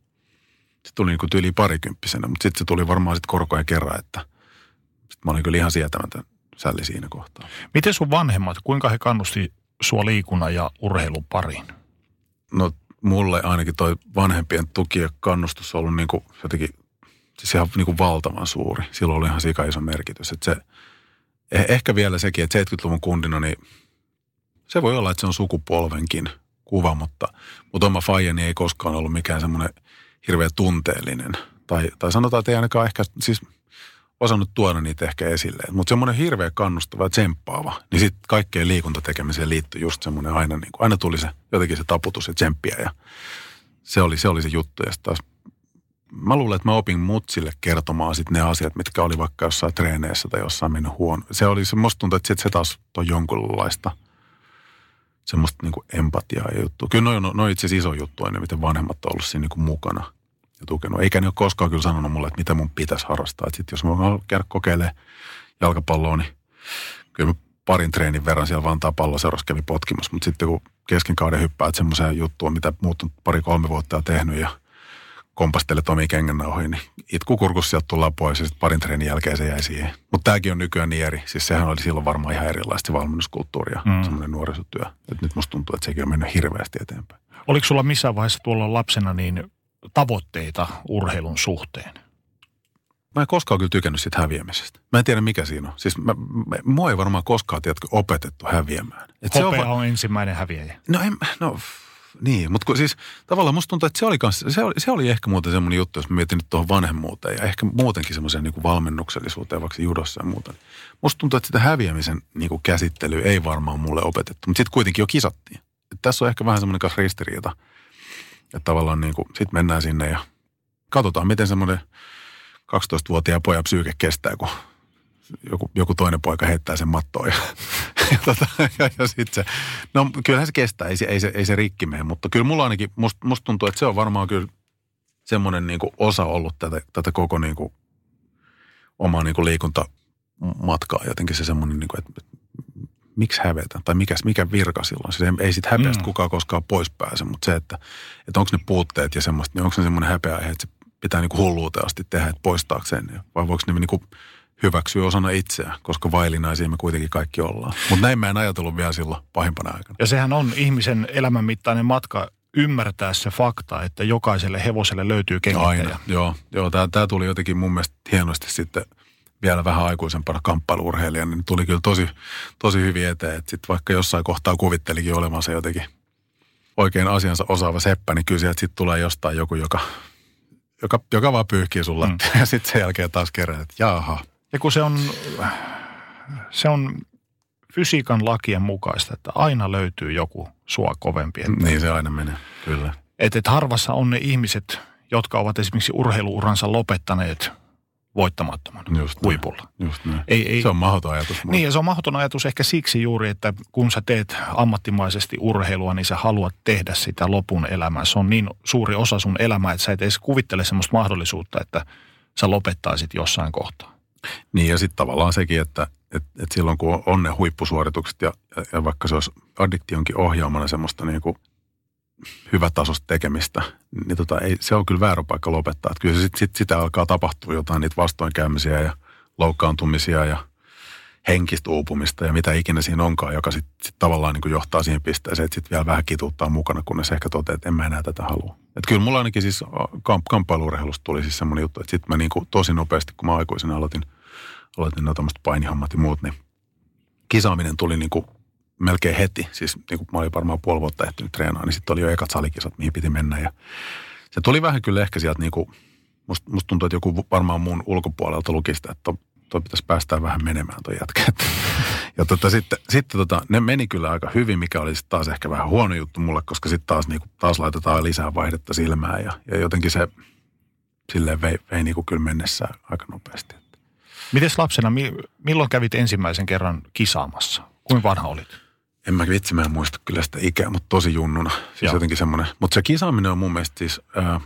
se tuli niin kuin tyyliin parikymppisenä, mutta sitten se tuli varmaan sitten korkojen kerran, että sit mä olin kyllä ihan sietämätön sälli siinä kohtaa. Miten sun vanhemmat, kuinka he kannusti sua liikunnan ja urheilun pariin? No mulle ainakin toi vanhempien tuki ja kannustus on ollut niin kuin jotenkin siis ihan niin kuin valtavan suuri. Silloin oli ihan sika iso merkitys. Että se, eh, ehkä vielä sekin, että 70-luvun kundina, niin se voi olla, että se on sukupolvenkin kuva, mutta, mutta oma faijani ei koskaan ollut mikään semmoinen hirveän tunteellinen. Tai, tai sanotaan, että ei ainakaan ehkä, siis osannut tuoda niitä ehkä esille. Mutta semmoinen hirveä kannustava ja tsemppaava, niin sitten kaikkeen liikuntatekemiseen liittyy just semmoinen aina, niin kuin, aina tuli se jotenkin se taputus ja tsemppiä ja se oli se, oli se juttu. Ja taas mä luulen, että mä opin mutsille kertomaan sitten ne asiat, mitkä oli vaikka jossain treeneissä tai jossain mennyt huono. Se oli, se musta tuntuu, että se taas on jonkunlaista semmoista niin empatiaa ja juttu. Kyllä noin no, no itse asiassa iso juttu aina, miten vanhemmat on ollut siinä niin kuin mukana ja tukenut. Eikä ne ole koskaan kyllä sanonut mulle, että mitä mun pitäisi harrastaa. Että sit jos mä voin käydä kokeilemaan jalkapalloa, niin kyllä mä parin treenin verran siellä Vantaa palloseurassa kävi potkimassa. Mutta sitten kun kesken kauden hyppäät semmoiseen juttuun, mitä muut on pari-kolme vuotta jo tehnyt ja kompastelet omia kengännauhoja, niin itku kurkussa sieltä tullaan pois ja sitten parin treenin jälkeen se jäi siihen. Mutta tämäkin on nykyään niin eri. Siis sehän oli silloin varmaan ihan erilaista valmennuskulttuuria, mm. semmoinen nuorisotyö. Et nyt musta tuntuu, että sekin on mennyt hirveästi eteenpäin. Oliko sulla missään vaiheessa tuolla lapsena niin tavoitteita urheilun suhteen? Mä en koskaan kyllä tykännyt siitä häviämisestä. Mä en tiedä mikä siinä on. Siis mä, mä, mua ei varmaan koskaan tiedätkö, opetettu häviämään. Et se on, va- on ensimmäinen häviäjä. No, en, no niin, mutta siis tavallaan musta tuntuu, että se oli, kans, se oli, se oli ehkä muuten semmoinen juttu, jos mä mietin nyt tuohon vanhemmuuteen ja ehkä muutenkin semmoiseen niin valmennuksellisuuteen, vaikka judossa ja muuta. Musta tuntuu, että sitä häviämisen niin kuin käsittelyä ei varmaan mulle opetettu, mutta sitten kuitenkin jo kisattiin. Et tässä on ehkä vähän semmoinen ristiriita, että tavallaan niin kuin, sit mennään sinne ja katsotaan, miten semmoinen 12-vuotiaan pojan psyyke kestää, kun joku, joku toinen poika heittää sen mattoon ja, ja, tota, ja, ja sitten se, no kyllähän se kestää, ei se, ei se, ei se rikki mene, mutta kyllä mulla ainakin, musta must tuntuu, että se on varmaan kyllä semmoinen niin kuin osa ollut tätä, tätä koko niin kuin omaa niin kuin liikuntamatkaa jotenkin se semmoinen, niin kuin, että miksi hävetä tai mikä, mikä virka silloin. Siis ei, ei siitä häpeästä mm. kukaan koskaan pois pääse, mutta se, että, että onko ne puutteet ja semmoista, niin onko se semmoinen häpeä, että se pitää niin kuin hulluuteen asti tehdä, että poistaakseen vai voiko ne niin kuin hyväksyä osana itseä, koska vaillinaisia me kuitenkin kaikki ollaan. Mutta näin mä en ajatellut vielä silloin pahimpana aikana. Ja sehän on ihmisen elämänmittainen matka ymmärtää se fakta, että jokaiselle hevoselle löytyy kengittäjä. Aina, joo. joo tämä tuli jotenkin mun mielestä hienosti sitten vielä vähän aikuisempana kamppailuurheilijana, niin tuli kyllä tosi, tosi hyvin eteen. Että sitten vaikka jossain kohtaa kuvittelikin olevansa jotenkin oikein asiansa osaava seppä, niin kyllä sieltä sitten tulee jostain joku, joka, joka, joka vaan pyyhkii sun mm. ja sitten sen jälkeen taas kerää, että jaha, ja kun se on, se on fysiikan lakien mukaista, että aina löytyy joku sua kovempi. Että, niin se aina menee, kyllä. Että et harvassa on ne ihmiset, jotka ovat esimerkiksi urheiluuransa lopettaneet voittamattoman just huipulla. Näin, just näin. Ei, ei, se on mahdoton ajatus. Niin ja se on mahdoton ajatus ehkä siksi juuri, että kun sä teet ammattimaisesti urheilua, niin sä haluat tehdä sitä lopun elämää. Se on niin suuri osa sun elämää, että sä et edes kuvittele semmoista mahdollisuutta, että sä lopettaisit jossain kohtaa. Niin ja sitten tavallaan sekin, että et, et silloin kun on ne huippusuoritukset ja, ja, ja vaikka se olisi addiktionkin ohjaamana semmoista niin kuin hyvätasosta tekemistä, niin tota, ei, se on kyllä väärä paikka lopettaa. Että kyllä se sit, sit, sitä alkaa tapahtua jotain niitä vastoinkäymisiä ja loukkaantumisia ja henkistä uupumista ja mitä ikinä siinä onkaan, joka sitten sit tavallaan niin johtaa siihen pisteeseen, että sitten vielä vähän kituuttaa mukana, kunnes ehkä toteaa, että en mä enää tätä halua. Et kyllä mulla ainakin siis kamp- kamppailuurheilusta tuli siis semmoinen juttu, että sitten mä niin kuin tosi nopeasti, kun mä aikuisena aloitin, aloitin tämmöiset painihammat ja muut, niin kisaaminen tuli niin kuin melkein heti. Siis niin kuin mä olin varmaan puoli vuotta ehtinyt treenaa, niin sitten oli jo ekat salikisat, mihin piti mennä. Ja se tuli vähän kyllä ehkä sieltä niin kuin, musta, musta tuntuu, että joku varmaan mun ulkopuolelta luki sitä, että toi pitäisi päästää vähän menemään toi jätkä. Ja tota, sitten, sitten tota, ne meni kyllä aika hyvin, mikä oli sitten taas ehkä vähän huono juttu mulle, koska sitten taas, niinku, taas laitetaan lisää vaihdetta silmään ja, ja jotenkin se silleen vei, vei niinku kyllä mennessä aika nopeasti. Mites lapsena, milloin kävit ensimmäisen kerran kisaamassa? Kuinka vanha olit? En mä vitsi, mä en muista kyllä sitä ikää, mutta tosi junnuna. Siis Joo. jotenkin semmoinen. Mutta se kisaaminen on mun mielestä siis, äh,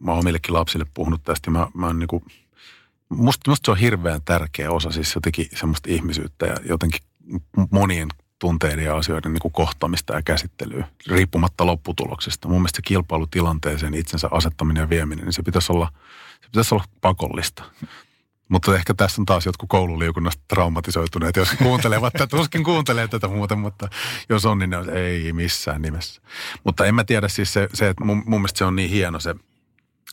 mä oon omillekin lapsille puhunut tästä. Mä, mä oon niinku, musta, musta se on hirveän tärkeä osa siis jotenkin semmoista ihmisyyttä ja jotenkin monien tunteiden ja asioiden niin kuin kohtaamista ja käsittelyä, riippumatta lopputuloksesta. Mun mielestä se kilpailutilanteeseen itsensä asettaminen ja vieminen, niin se pitäisi olla, se pitäisi olla pakollista. Mutta ehkä tässä on taas jotkut koululiikunnasta traumatisoituneet, jos kuuntelevat tätä, tuskin kuuntelee tätä muuten, mutta jos on, niin on, ei missään nimessä. Mutta en mä tiedä siis se, se että mun, mun mielestä se on niin hieno se,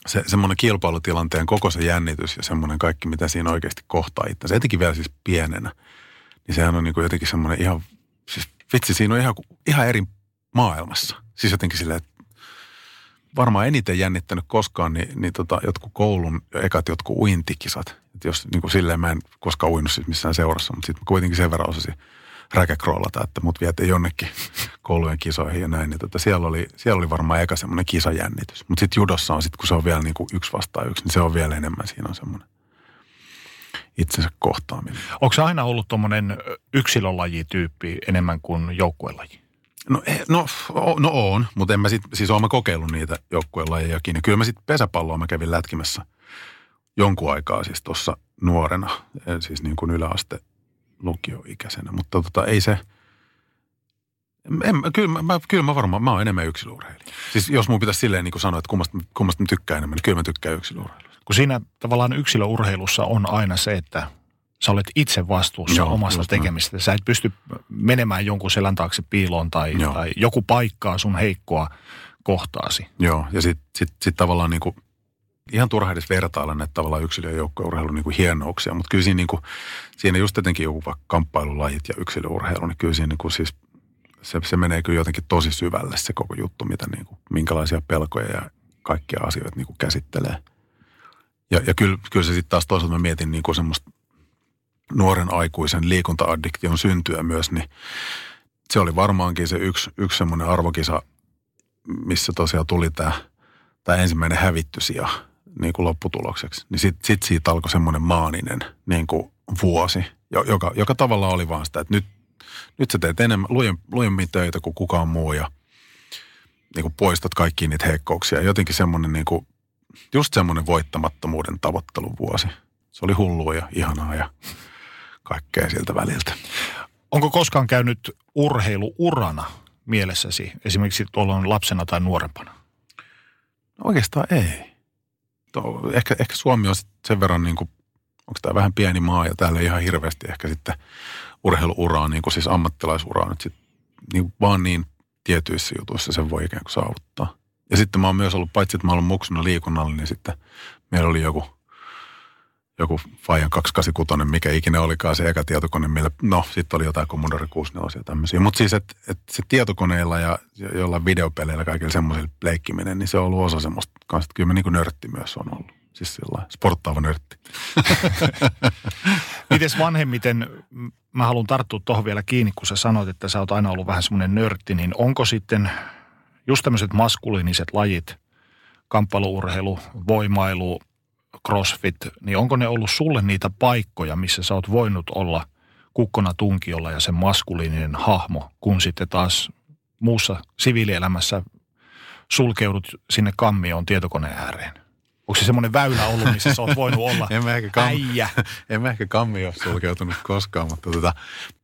se semmoinen kilpailutilanteen koko se jännitys ja semmoinen kaikki, mitä siinä oikeasti kohtaa itse. Se etenkin vielä siis pienenä niin sehän on niin kuin jotenkin semmoinen ihan, siis vitsi, siinä on ihan, ihan eri maailmassa. Siis jotenkin silleen, että varmaan eniten jännittänyt koskaan, niin, niin tota, jotkut koulun ekat jotkut uintikisat. Että jos niin kuin silleen mä en koskaan uinut siis missään seurassa, mutta sitten kuitenkin sen verran osasin räkäkroolata, että mut vietiin jonnekin koulujen kisoihin ja näin. Niin tota, siellä, oli, siellä oli varmaan eka semmoinen kisajännitys. Mutta sitten judossa on, sit, kun se on vielä niin kuin yksi vastaan yksi, niin se on vielä enemmän. Siinä on semmoinen itsensä kohtaaminen. Onko se aina ollut tuommoinen yksilölajityyppi enemmän kuin joukkuelaji? No, eh, no, no on, mutta en mä sit, siis oon mä kokeillut niitä joukkuelajejakin. Ja kyllä mä sitten pesäpalloa mä kävin lätkimässä jonkun aikaa siis tuossa nuorena, siis niin kuin yläaste lukioikäisenä. Mutta tota, ei se, En, kyllä, mä, kyllä mä varmaan, mä oon enemmän yksilöurheilija. Siis jos mun pitäisi silleen niin kuin sanoa, että kummasta, kummasta mä tykkään enemmän, niin kyllä mä tykkään yksilöurheilusta. Kun siinä tavallaan yksilöurheilussa on aina se, että sä olet itse vastuussa Joo, omasta tekemistä. Sä et pysty menemään jonkun selän taakse piiloon tai, Joo. tai joku paikkaa sun heikkoa kohtaasi. Joo, ja sitten sit, sit tavallaan niin kuin, ihan turha edes vertailla näitä tavallaan yksilö- ja joukkueurheilun niin kuin hienouksia, mutta kyllä siinä, niin kuin, siinä just jotenkin joku vaikka kamppailulajit ja yksilöurheilu, niin kyllä siinä niin kuin siis, se, se menee kyllä jotenkin tosi syvälle se koko juttu, mitä niin kuin, minkälaisia pelkoja ja kaikkia asioita niin kuin käsittelee. Ja, ja kyllä, kyllä se sitten taas toisaalta mä mietin niin kuin semmoista nuoren aikuisen liikunta-addiktion syntyä myös, niin se oli varmaankin se yksi, yksi semmoinen arvokisa, missä tosiaan tuli tämä, tämä ensimmäinen hävittysija niin kuin lopputulokseksi. Niin sitten sit siitä alkoi semmoinen maaninen niin kuin vuosi, jo- joka, joka tavallaan oli vaan sitä, että nyt, nyt sä teet enemmän, lujemmin töitä kuin kukaan muu ja niin kuin poistat kaikki niitä heikkouksia. Jotenkin semmoinen niin kuin, just semmoinen voittamattomuuden tavoittelun vuosi. Se oli hullua ja ihanaa ja kaikkea siltä väliltä. Onko koskaan käynyt urheilu urana mielessäsi, esimerkiksi tuolloin lapsena tai nuorempana? No oikeastaan ei. Tuo, ehkä, ehkä Suomi on sit sen verran, niin kuin, onko tämä vähän pieni maa ja täällä ei ihan hirveästi ehkä sitten urheiluuraa, niin kuin siis ammattilaisuraa nyt sit, niin vaan niin tietyissä jutuissa sen voi ikään kuin saavuttaa. Ja sitten mä oon myös ollut, paitsi että mä oon ollut muksuna liikunnalla, niin sitten meillä oli joku, joku Fajan 286, mikä ikinä olikaan se eka tietokone, millä, no sitten oli jotain Commodore 64 ja tämmöisiä. Mutta siis, että et se tietokoneilla ja jo- jollain videopeleillä kaikilla semmoisilla leikkiminen, niin se on ollut osa semmoista kanssa, kyllä mä niin kuin nörtti myös on ollut. Siis sellainen sporttaava nörtti. Mites vanhemmiten, mä haluan tarttua tuohon vielä kiinni, kun sä sanoit, että sä oot aina ollut vähän semmoinen nörtti, niin onko sitten just tämmöiset maskuliiniset lajit, kamppailuurheilu, voimailu, crossfit, niin onko ne ollut sulle niitä paikkoja, missä sä oot voinut olla kukkona tunkiolla ja se maskuliininen hahmo, kun sitten taas muussa siviilielämässä sulkeudut sinne kammioon tietokoneen ääreen? Onko se semmoinen väylä ollut, missä sä oot voinut olla En mä ehkä kam- äijä? en mä ehkä kammi ole sulkeutunut koskaan, mutta tota,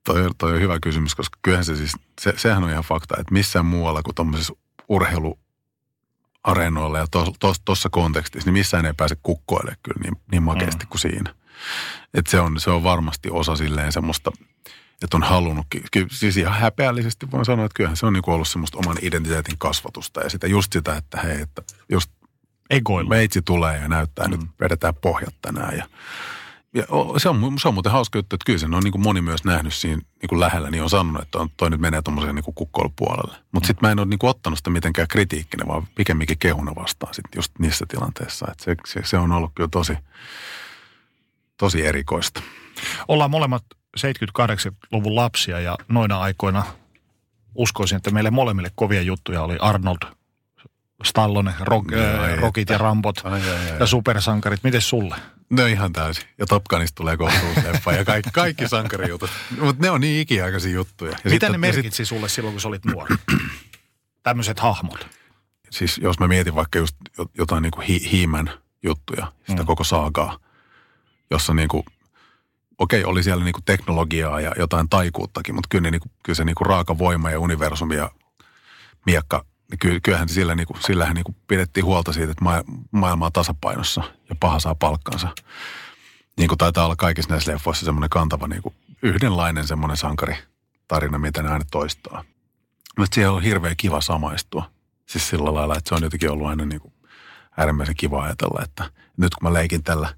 toi, toi on hyvä kysymys, koska kyllähän se siis, se, sehän on ihan fakta, että missään muualla kuin tuommoisessa urheiluareenoilla ja tuossa tos, kontekstissa, niin missään ei pääse kukkoille kyllä niin, niin makeasti kuin siinä. Et se, on, se on varmasti osa silleen semmoista, että on halunnutkin, kyllä, siis ihan häpeällisesti voin sanoa, että kyllähän se on niinku ollut semmoista oman identiteetin kasvatusta ja sitä just sitä, että hei, että just Egoilu. Veitsi tulee ja näyttää, mm. nyt vedetään pohjat tänään. Ja, ja se, on, se on muuten hauska juttu, että kyllä sen on niin kuin moni myös nähnyt siinä niin kuin lähellä, niin on sanonut, että on, toi nyt menee tuommoiseen niin kukkoilupuolelle. Mutta sitten mä en ole niin kuin ottanut sitä mitenkään kritiikkinä, vaan pikemminkin kehuna vastaan sitten just niissä tilanteissa. Että se, se, se, on ollut kyllä tosi, tosi erikoista. Ollaan molemmat 78-luvun lapsia ja noina aikoina uskoisin, että meille molemmille kovia juttuja oli Arnold, Stallone, rock, Joo, äh, ai Rockit ja Rambot Ai, ai, ai. ja supersankarit. Miten sulle? No ihan täysin. Ja Top Gunista tulee kohta uusi leffa ja kaikki, kaikki sankarijutut. Mutta ne on niin ikiaikaisia juttuja. Ja Mitä ne ja sit- merkitsi sulle silloin, kun sä olit nuori? Tämmöiset hahmot. siis jos mä mietin vaikka just jo- jotain niin kuin hi- hiimän juttuja, sitä Mm. koko saagaa, jossa niin kuin, okei, oli siellä niin kuin teknologiaa ja jotain taikuuttakin, mutta kyllä, niin kuin, kyllä se niin kuin raaka voima ja universumi ja miekka, niin ky- kyllähän sillä, niin kuin, sillähän niin kuin pidettiin huolta siitä, että ma- maailma on tasapainossa ja paha saa palkkansa. Niin kuin taitaa olla kaikissa näissä leffoissa semmoinen kantava niin kuin yhdenlainen semmoinen sankaritarina, mitä ne aina toistaa. Mutta siihen on hirveän kiva samaistua. Siis sillä lailla, että se on jotenkin ollut aina niin kuin äärimmäisen kiva ajatella, että nyt kun mä leikin tällä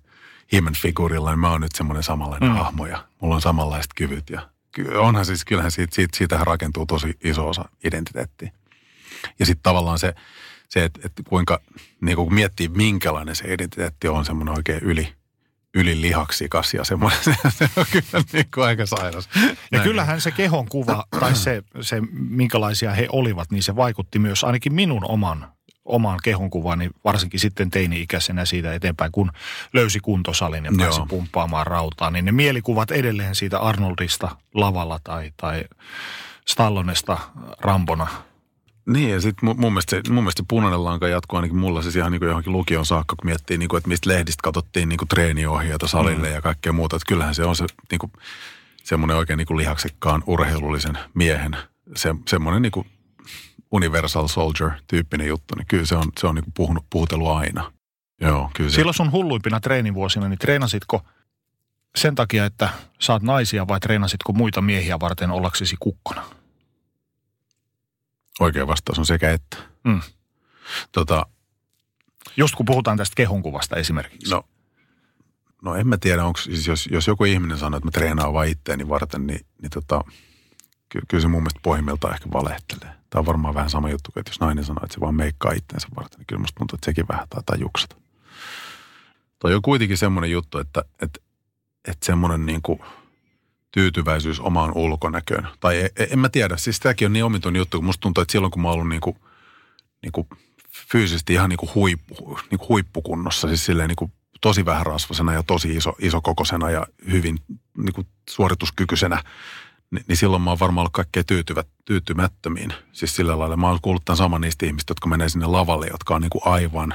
Himen figuurilla, niin mä oon nyt semmoinen samanlainen Mm. hahmo ja mulla on samanlaiset kyvyt. Ja onhan siis, kyllähän siitä, siitä, siitähän rakentuu tosi iso osa identiteettiä. Ja sitten tavallaan se, se että, että kuinka, niin kun miettii minkälainen se identiteetti on, semmoinen oikein yli, ylilihaksikas ja semmoinen, se, se on kyllä niin kuin aika sairas. Ja Näin. kyllähän se kehon kuva tai se, se, minkälaisia he olivat, niin se vaikutti myös ainakin minun oman omaan kehonkuvaani, varsinkin sitten teini-ikäisenä siitä eteenpäin, kun löysi kuntosalin ja pääsi Joo. pumppaamaan rautaa, niin ne mielikuvat edelleen siitä Arnoldista lavalla tai, tai Stallonesta Rambona. Niin, ja sitten mun, mun, mielestä se, mun mielestä se punainen lanka jatkuu ainakin mulla siis ihan niin kuin johonkin lukion saakka, kun miettii, niin kuin, että mistä lehdistä katsottiin niin kuin treeniohjeita salille mm. ja kaikkea muuta. Että kyllähän se on se niin kuin, semmoinen oikein niin kuin lihaksekkaan urheilullisen miehen se, semmoinen niin kuin universal soldier-tyyppinen juttu, niin kyllä se on, se on niin kuin puhunut, puhutellut aina. Joo, kyllä se. Silloin sun hulluimpina treenivuosina, niin treenasitko sen takia, että saat naisia vai treenasitko muita miehiä varten ollaksesi kukkona? Oikea vastaus on sekä että. Mm. Tota, Just kun puhutaan tästä kehonkuvasta esimerkiksi. no, no en mä tiedä, onko siis jos, jos joku ihminen sanoo, että mä treenaan vain itteeni varten, niin, niin tota, ky, kyllä se mun mielestä pohjimmiltaan ehkä valehtelee. Tämä on varmaan vähän sama juttu, kuin että jos nainen sanoo, että se vaan meikkaa itteensä varten, niin kyllä musta tuntuu, että sekin vähän taitaa juksata. Toi on kuitenkin semmoinen juttu, että, että, että semmoinen niin kuin tyytyväisyys omaan ulkonäköön. Tai en, en mä tiedä, siis tämäkin on niin omituinen juttu, kun musta tuntuu, että silloin kun mä oon ollut niin kuin, niin kuin fyysisesti ihan niin kuin huippu, niin kuin huippukunnossa, siis silleen niin kuin tosi vähän rasvasena ja tosi iso, isokokosena ja hyvin niin kuin suorituskykysenä, niin, niin silloin mä oon varmaan ollut kaikkein tyytyvät, tyytymättömiin. Siis sillä lailla mä oon kuullut tämän saman niistä ihmistä, jotka menee sinne lavalle, jotka on niin kuin aivan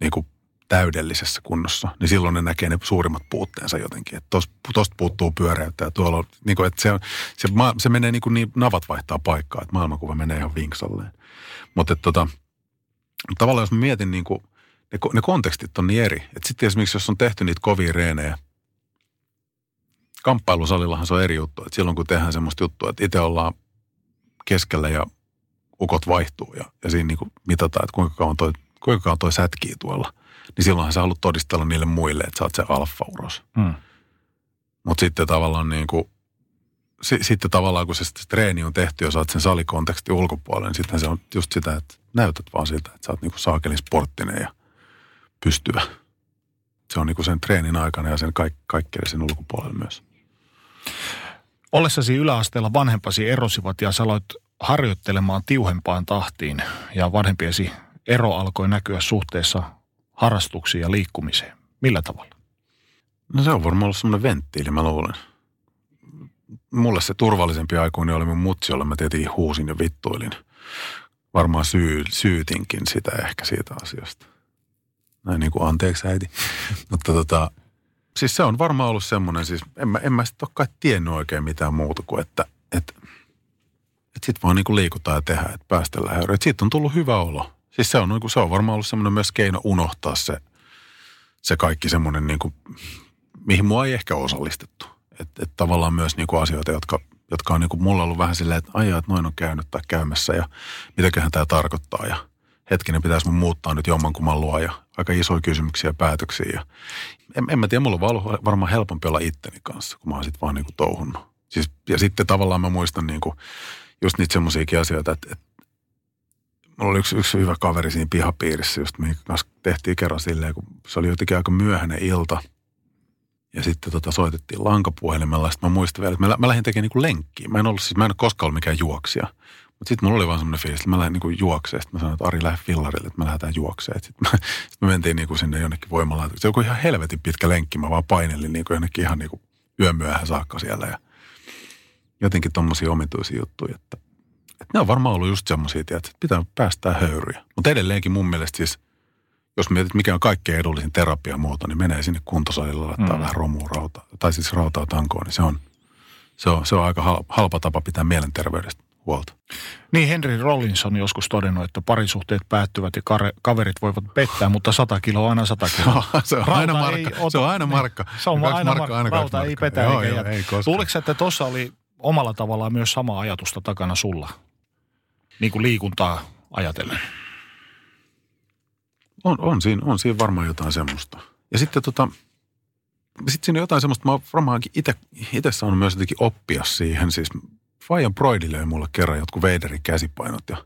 niin kuin täydellisessä kunnossa, niin silloin ne näkee ne suurimmat puutteensa jotenkin. Että tosta puuttuu pyöreyttä ja tuolla on, niin kuin, että se, se, se menee niin kuin niin, navat vaihtaa paikkaa, että maailmankuva menee ihan vinksalleen. Mutta tota, tavallaan jos mä mietin niin kuin, ne, ne kontekstit on niin eri. Että sitten esimerkiksi jos on tehty niitä kovia reenejä, kamppailusalillahan se on eri juttu. Että silloin kun tehdään semmoista juttua, että itse ollaan keskellä ja ukot vaihtuu ja, ja siinä niin kuin mitataan, että kuinka kauan toi, kuinka kauan toi sätkii tuolla. Niin silloinhan sä haluat todistella niille muille, että sä oot se alfa-uros. Mm. Mutta sitten tavallaan niin kuin, si, sitten tavallaan kun se, se treeni on tehty ja saat sen salikontekstin ulkopuolelle, niin sitten se on just sitä, että näytät vaan siltä, että sä oot niin kuin saakelin sporttinen ja pystyvä. Se on niin kuin sen treenin aikana ja sen kaik, kaikkeen sen ulkopuolella myös. Ollessasi yläasteella vanhempasi erosivat ja sä aloit harjoittelemaan tiuhempaan tahtiin ja vanhempiesi ero alkoi näkyä suhteessa harrastuksiin ja liikkumiseen. Millä tavalla? No se on varmaan ollut semmoinen venttiili, mä luulen. Mulle se turvallisempi aikuinen oli mun mutsi, jolle mä tietenkin huusin ja vittuilin. Varmaan syy, syytinkin sitä ehkä siitä asiasta. Näin niin kuin anteeksi äiti. Mutta tota, siis se on varmaan ollut semmoinen, siis en mä, en mä sitten ole kai tiennyt oikein mitään muuta kuin, että, että, että sit vaan niin kuin liikutaan ja tehdään, että päästellään. Että siitä on tullut hyvä olo. Siis se on, niin kuin, se on varmaan ollut semmoinen myös keino unohtaa se, se kaikki semmoinen, niin kuin, mihin mua ei ehkä osallistettu. Että et tavallaan myös niin kuin asioita, jotka, jotka on niin kuin mulla ollut vähän silleen, että ajaa, että noin on käynyt tai käymässä ja mitäköhän tämä tarkoittaa ja hetkinen pitäisi mun muuttaa nyt jommankumman luo ja aika isoja kysymyksiä ja päätöksiä. Ja en, en mä tiedä, mulla on ollut varmaan helpompi olla itteni kanssa, kun mä oon sit vaan niin kuin touhunnut. Siis, ja sitten tavallaan mä muistan niin kuin just niitä semmoisiakin asioita, että, että mulla oli yksi, yksi hyvä kaveri siinä pihapiirissä, just minkä kanssa tehtiin kerran silleen, kun se oli jotenkin aika myöhäinen ilta. Ja sitten tota, soitettiin lankapuhelimella. Sitten mä muistan vielä, että mä, mä lähdin tekemään niin lenkkiä. Mä en ollut siis, mä en ole koskaan ollut mikään juoksija. Mutta sitten mulla oli vaan semmoinen fiilis, että mä lähdin niin juokseen. Sitten mä sanoin, että Ari, lähde fillarille, että me lähdetään juokseen. Sitten me, sit me mentiin niin kuin sinne jonnekin voimalaitokseen. Se joku ihan helvetin pitkä lenkki. Mä vaan painelin kuin jonnekin ihan niin kuin yömyöhään saakka siellä. Ja jotenkin tommosia omituisia juttuja, että ne on varmaan ollut just semmoisia, että pitää päästää höyryjä. Mutta edelleenkin mun mielestä siis, jos mietit, mikä on kaikkein edullisin terapiamuoto, niin menee sinne kuntosalilla laittaa mm. vähän romua rautaa, tai siis rautaa tankoon, niin se on, se on, se on aika halpa, halpa tapa pitää mielenterveydestä huolta. Niin Henry Rollins on joskus todennut, että parisuhteet päättyvät ja kare, kaverit voivat pettää, mutta 100 kiloa on aina 100 kiloa. se, on aina markka. Ota, se on aina markka. Se on aina markka. Aina rauta markka. ei petä joo, eikä joo, ei Luuliko että tuossa oli omalla tavallaan myös sama ajatusta takana sulla? Niin kuin liikuntaa ajatellen. On, on, siinä, on siinä varmaan jotain semmoista. Ja sitten tota, sitten siinä on jotain semmoista, mä oon varmaankin itse saanut myös jotenkin oppia siihen. Siis Fajan Broidi löi mulle kerran jotkut Vaderin käsipainot ja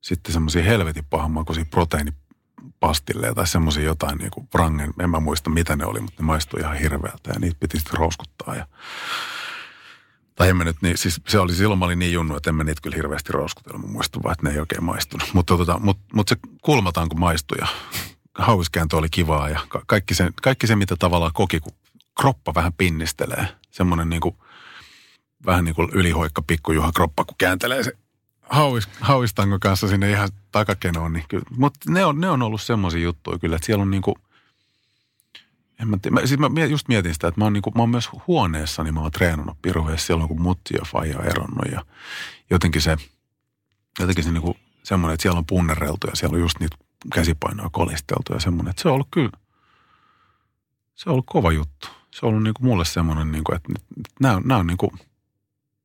sitten semmoisia helvetin pahanmakuisia proteiinipastilleja tai semmoisia jotain niin kuin rangen, en mä muista mitä ne oli, mutta ne maistui ihan hirveältä ja niitä piti sitten rouskuttaa ja tai en mä nyt, niin, siis se oli silloin mä olin niin junnu, että en mä niitä kyllä hirveästi rouskutellut. Mä muistan vaan, että ne ei oikein maistunut. Mutta tota, mut, mut se kulmataan, kun maistui ja hauiskääntö oli kivaa ja ka- kaikki se, kaikki se, mitä tavallaan koki, kun kroppa vähän pinnistelee. Semmoinen niin kuin, vähän niin kuin ylihoikka pikkujuha kroppa, kun kääntelee se hauis, hauistanko kanssa sinne ihan takakenoon. Niin. Mutta ne on, ne on ollut semmoisia juttuja kyllä, että siellä on niin kuin, En mä, tiedä. mä, siis mä just mietin sitä, että mä oon, niinku, mä oon myös huoneessa, niin mä oon treenannut piruheessa silloin, kun mutti ja faija on eronnut. Ja jotenkin se, jotenkin se niinku, semmoinen, että siellä on punnereltu ja siellä on just niitä käsipainoja kolisteltu ja semmoinen, että se on ollut kyllä, se on ollut kova juttu. Se on ollut niinku mulle semmoinen, niinku, että nämä on, nämä on, niinku,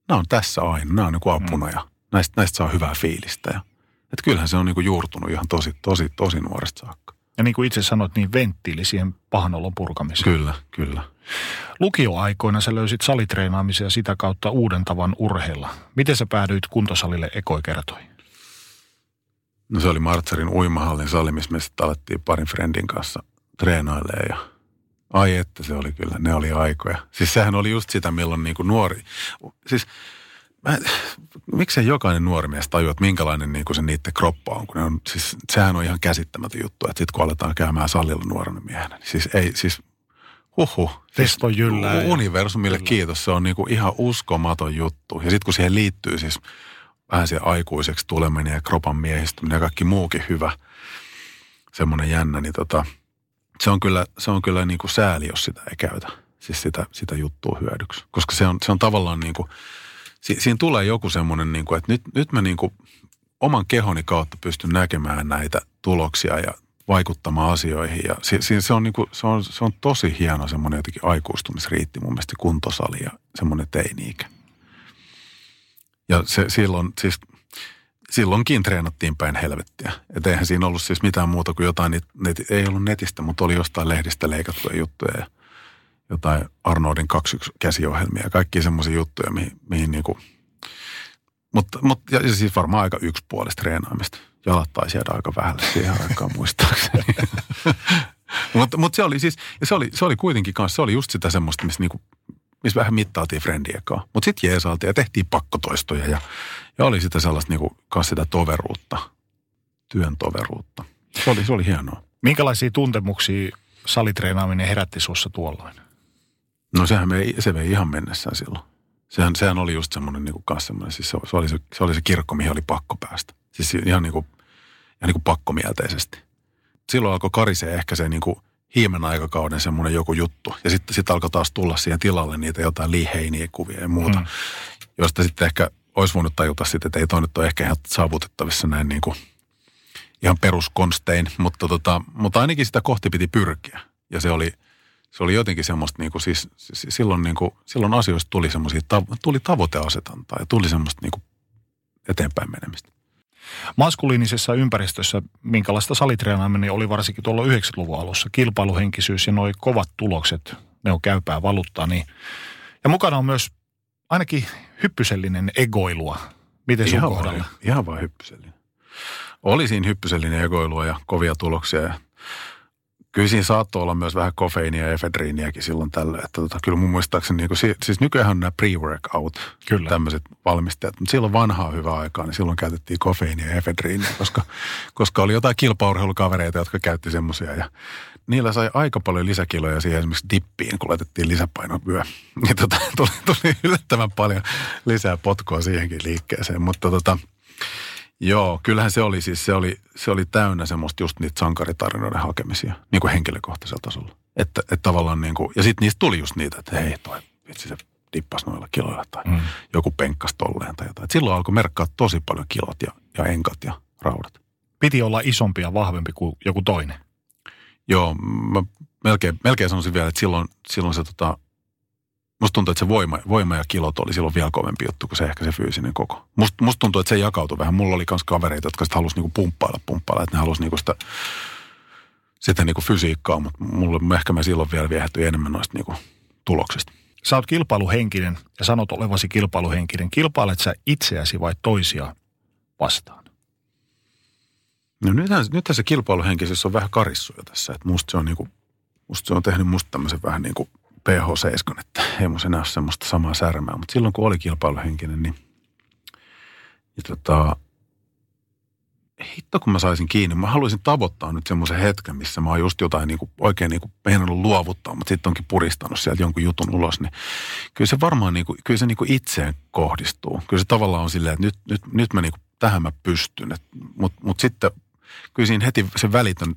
nämä on tässä aina, nämä on niinku apuna mm. ja näistä, näistä saa hyvää fiilistä. Ja, että kyllähän se on niinku juurtunut ihan tosi, tosi, tosi nuoresta saakka. Ja niin kuin itse sanoit, niin venttiili siihen pahanolon purkamiseen. Kyllä, kyllä. Lukioaikoina sä löysit salitreenaamisen ja sitä kautta uuden tavan urheilla. Miten sä päädyit kuntosalille ekoikertoihin? No se oli Martsarin uimahallin sali, missä me sitten alettiin parin friendin kanssa treenailemaan ja ai että se oli kyllä, ne oli aikoja. Siis sehän oli just sitä, milloin niin kuin nuori, siis mä, miksei jokainen nuori mies tajua, että minkälainen niin kuin se niiden kroppa on, kun ne on, siis sehän on ihan käsittämätön juttu, että sitten kun aletaan käymään salilla nuorena miehenä, niin siis ei, siis huhu. Testo jyllää. Universumille kyllä. kiitos, se on niin kuin ihan uskomaton juttu. Ja sitten kun siihen liittyy siis vähän se aikuiseksi tuleminen ja kropan miehistyminen ja kaikki muukin hyvä, semmoinen jännä, niin tota, se on kyllä, se on kyllä niin kuin sääli, jos sitä ei käytä. Siis sitä, sitä juttua hyödyksi. Koska se on, se on tavallaan niin kuin, si, siinä tulee joku semmoinen, niin kuin, että nyt, nyt mä niin kuin oman kehoni kautta pystyn näkemään näitä tuloksia ja vaikuttamaan asioihin. Ja si, si, se, on niin kuin, se, on, se on tosi hieno semmoinen jotenkin aikuistumisriitti mun mielestä kuntosali ja semmoinen teini-ikä. Ja se, silloin, siis silloinkin treenattiin päin helvettiä. Että eihän siinä ollut siis mitään muuta kuin jotain, net, ei ollut netistä, mutta oli jostain lehdistä leikattuja juttuja ja jotain Arnoldin kaksi käsiohjelmia ja kaikki semmoisia juttuja, mihin, mihin niinku, mutta, mutta ja siis varmaan aika yksipuolista treenaamista. Jalat taisi jäädä aika vähälle siihen aikaan muistaakseni. mutta, mutta se oli siis, ja se oli, se oli kuitenkin kanssa, se oli just sitä semmoista, missä niinku missä vähän mittailtiin frendiekaan. Mutta sitten jeesaltiin ja tehtiin pakkotoistoja ja, ja oli sitä sellaista niinku, kanssa sitä toveruutta, työn toveruutta. Se oli, se oli hienoa. Minkälaisia tuntemuksia salitreenaaminen herätti sussa tuolloin? No sehän vei, se vei ihan mennessään silloin. Sehän, sehän oli just semmoinen niinku kanssa semmoinen, siis se, se, oli se, se oli se kirkko, mihin oli pakko päästä. Siis ihan niinku, ihan niinku pakkomielteisesti. Silloin alkoi karisee ehkä se niinku hiimen aikakauden semmoinen joku juttu. Ja sitten sit alkoi taas tulla siihen tilalle niitä jotain liiheiniä kuvia ja muuta, mm. josta sitten ehkä olisi voinut tajuta sitten, että ei toi nyt ole ehkä ihan saavutettavissa näin niin kuin ihan peruskonstein, mutta, tota, mutta ainakin sitä kohti piti pyrkiä. Ja se oli, se oli jotenkin semmoista, niin kuin, siis, silloin, niin kuin, silloin asioista tuli semmoisia, tuli tavoiteasetantaa ja tuli semmoista niin kuin eteenpäin menemistä. Maskuliinisessa ympäristössä, minkälaista salitreenaaminen oli varsinkin tuolla 90-luvun alussa, kilpailuhenkisyys ja noin kovat tulokset, ne on käypää valuuttaa, niin ja mukana on myös ainakin hyppysellinen egoilua. Miten sun ihan kohdalla? Vaan, ihan vaan hyppysellinen. Oli siinä hyppysellinen egoilua ja kovia tuloksia ja kyllä siinä saattoi olla myös vähän kofeiinia ja efedriiniäkin silloin tällä. Että tota, kyllä mun muistaakseni, niin kuin, siis nykyään on nämä pre-workout, kyllä. tämmöiset valmistajat. Mutta silloin vanhaa hyvää aikaa, niin silloin käytettiin kofeiinia ja efedriiniä, koska, koska oli jotain kilpaurheilukavereita, jotka käytti semmoisia. Ja niillä sai aika paljon lisäkiloja siihen esimerkiksi dippiin, kun laitettiin lisäpainovyö. Niin tota, tuli, tuli yllättävän paljon lisää potkua siihenkin liikkeeseen. Mutta tota, Joo, kyllähän se oli siis, se oli, se oli täynnä semmoista just niitä sankaritarinoiden hakemisia, niin kuin henkilökohtaisella tasolla. Että, että tavallaan niin kuin, ja sitten niistä tuli just niitä, että hei toi, vitsi se dippas noilla kiloilla tai mm. joku penkkas tolleen tai jotain. Et silloin alkoi merkkaa tosi paljon kilot ja, ja enkat ja raudat. Piti olla isompi ja vahvempi kuin joku toinen. Joo, mä melkein, melkein sanoisin vielä, että silloin, silloin se tota, Musta tuntuu, että se voima, voima ja kilot oli silloin vielä kovempi juttu kuin se ehkä se fyysinen koko. Musta, musta tuntuu, että se jakautui vähän. Mulla oli myös kavereita, jotka sitä halusi niinku pumppailla, pumppailla. Että ne halusi niinku sitä, sitä niinku fysiikkaa, mutta mulle ehkä mä silloin vielä viehätty enemmän noista niinku tuloksista. Sä oot kilpailuhenkinen ja sanot olevasi kilpailuhenkinen. Kilpailet sä itseäsi vai toisia vastaan? No nythän, nythän se kilpailuhenkisyys on vähän karissu jo tässä. Että musta se on niinku, musta se on tehnyt musta tämmöisen vähän niin kuin PH7, että ei mun enää ole semmoista samaa särmää. Mutta silloin kun oli kilpailuhenkinen, niin ja tota, hitto kun mä saisin kiinni, mä haluaisin tavoittaa nyt semmoisen hetken, missä mä oon just jotain niin kuin, oikein niin kuin meinannut luovuttaa, mutta sitten onkin puristanut sieltä jonkun jutun ulos, niin kyllä se varmaan niin kuin, kyllä se niin kuin itseen kohdistuu. Kyllä se tavallaan on silleen, että nyt, nyt, nyt mä niin kuin, tähän mä pystyn, mutta mut sitten kyllä siinä heti se välitön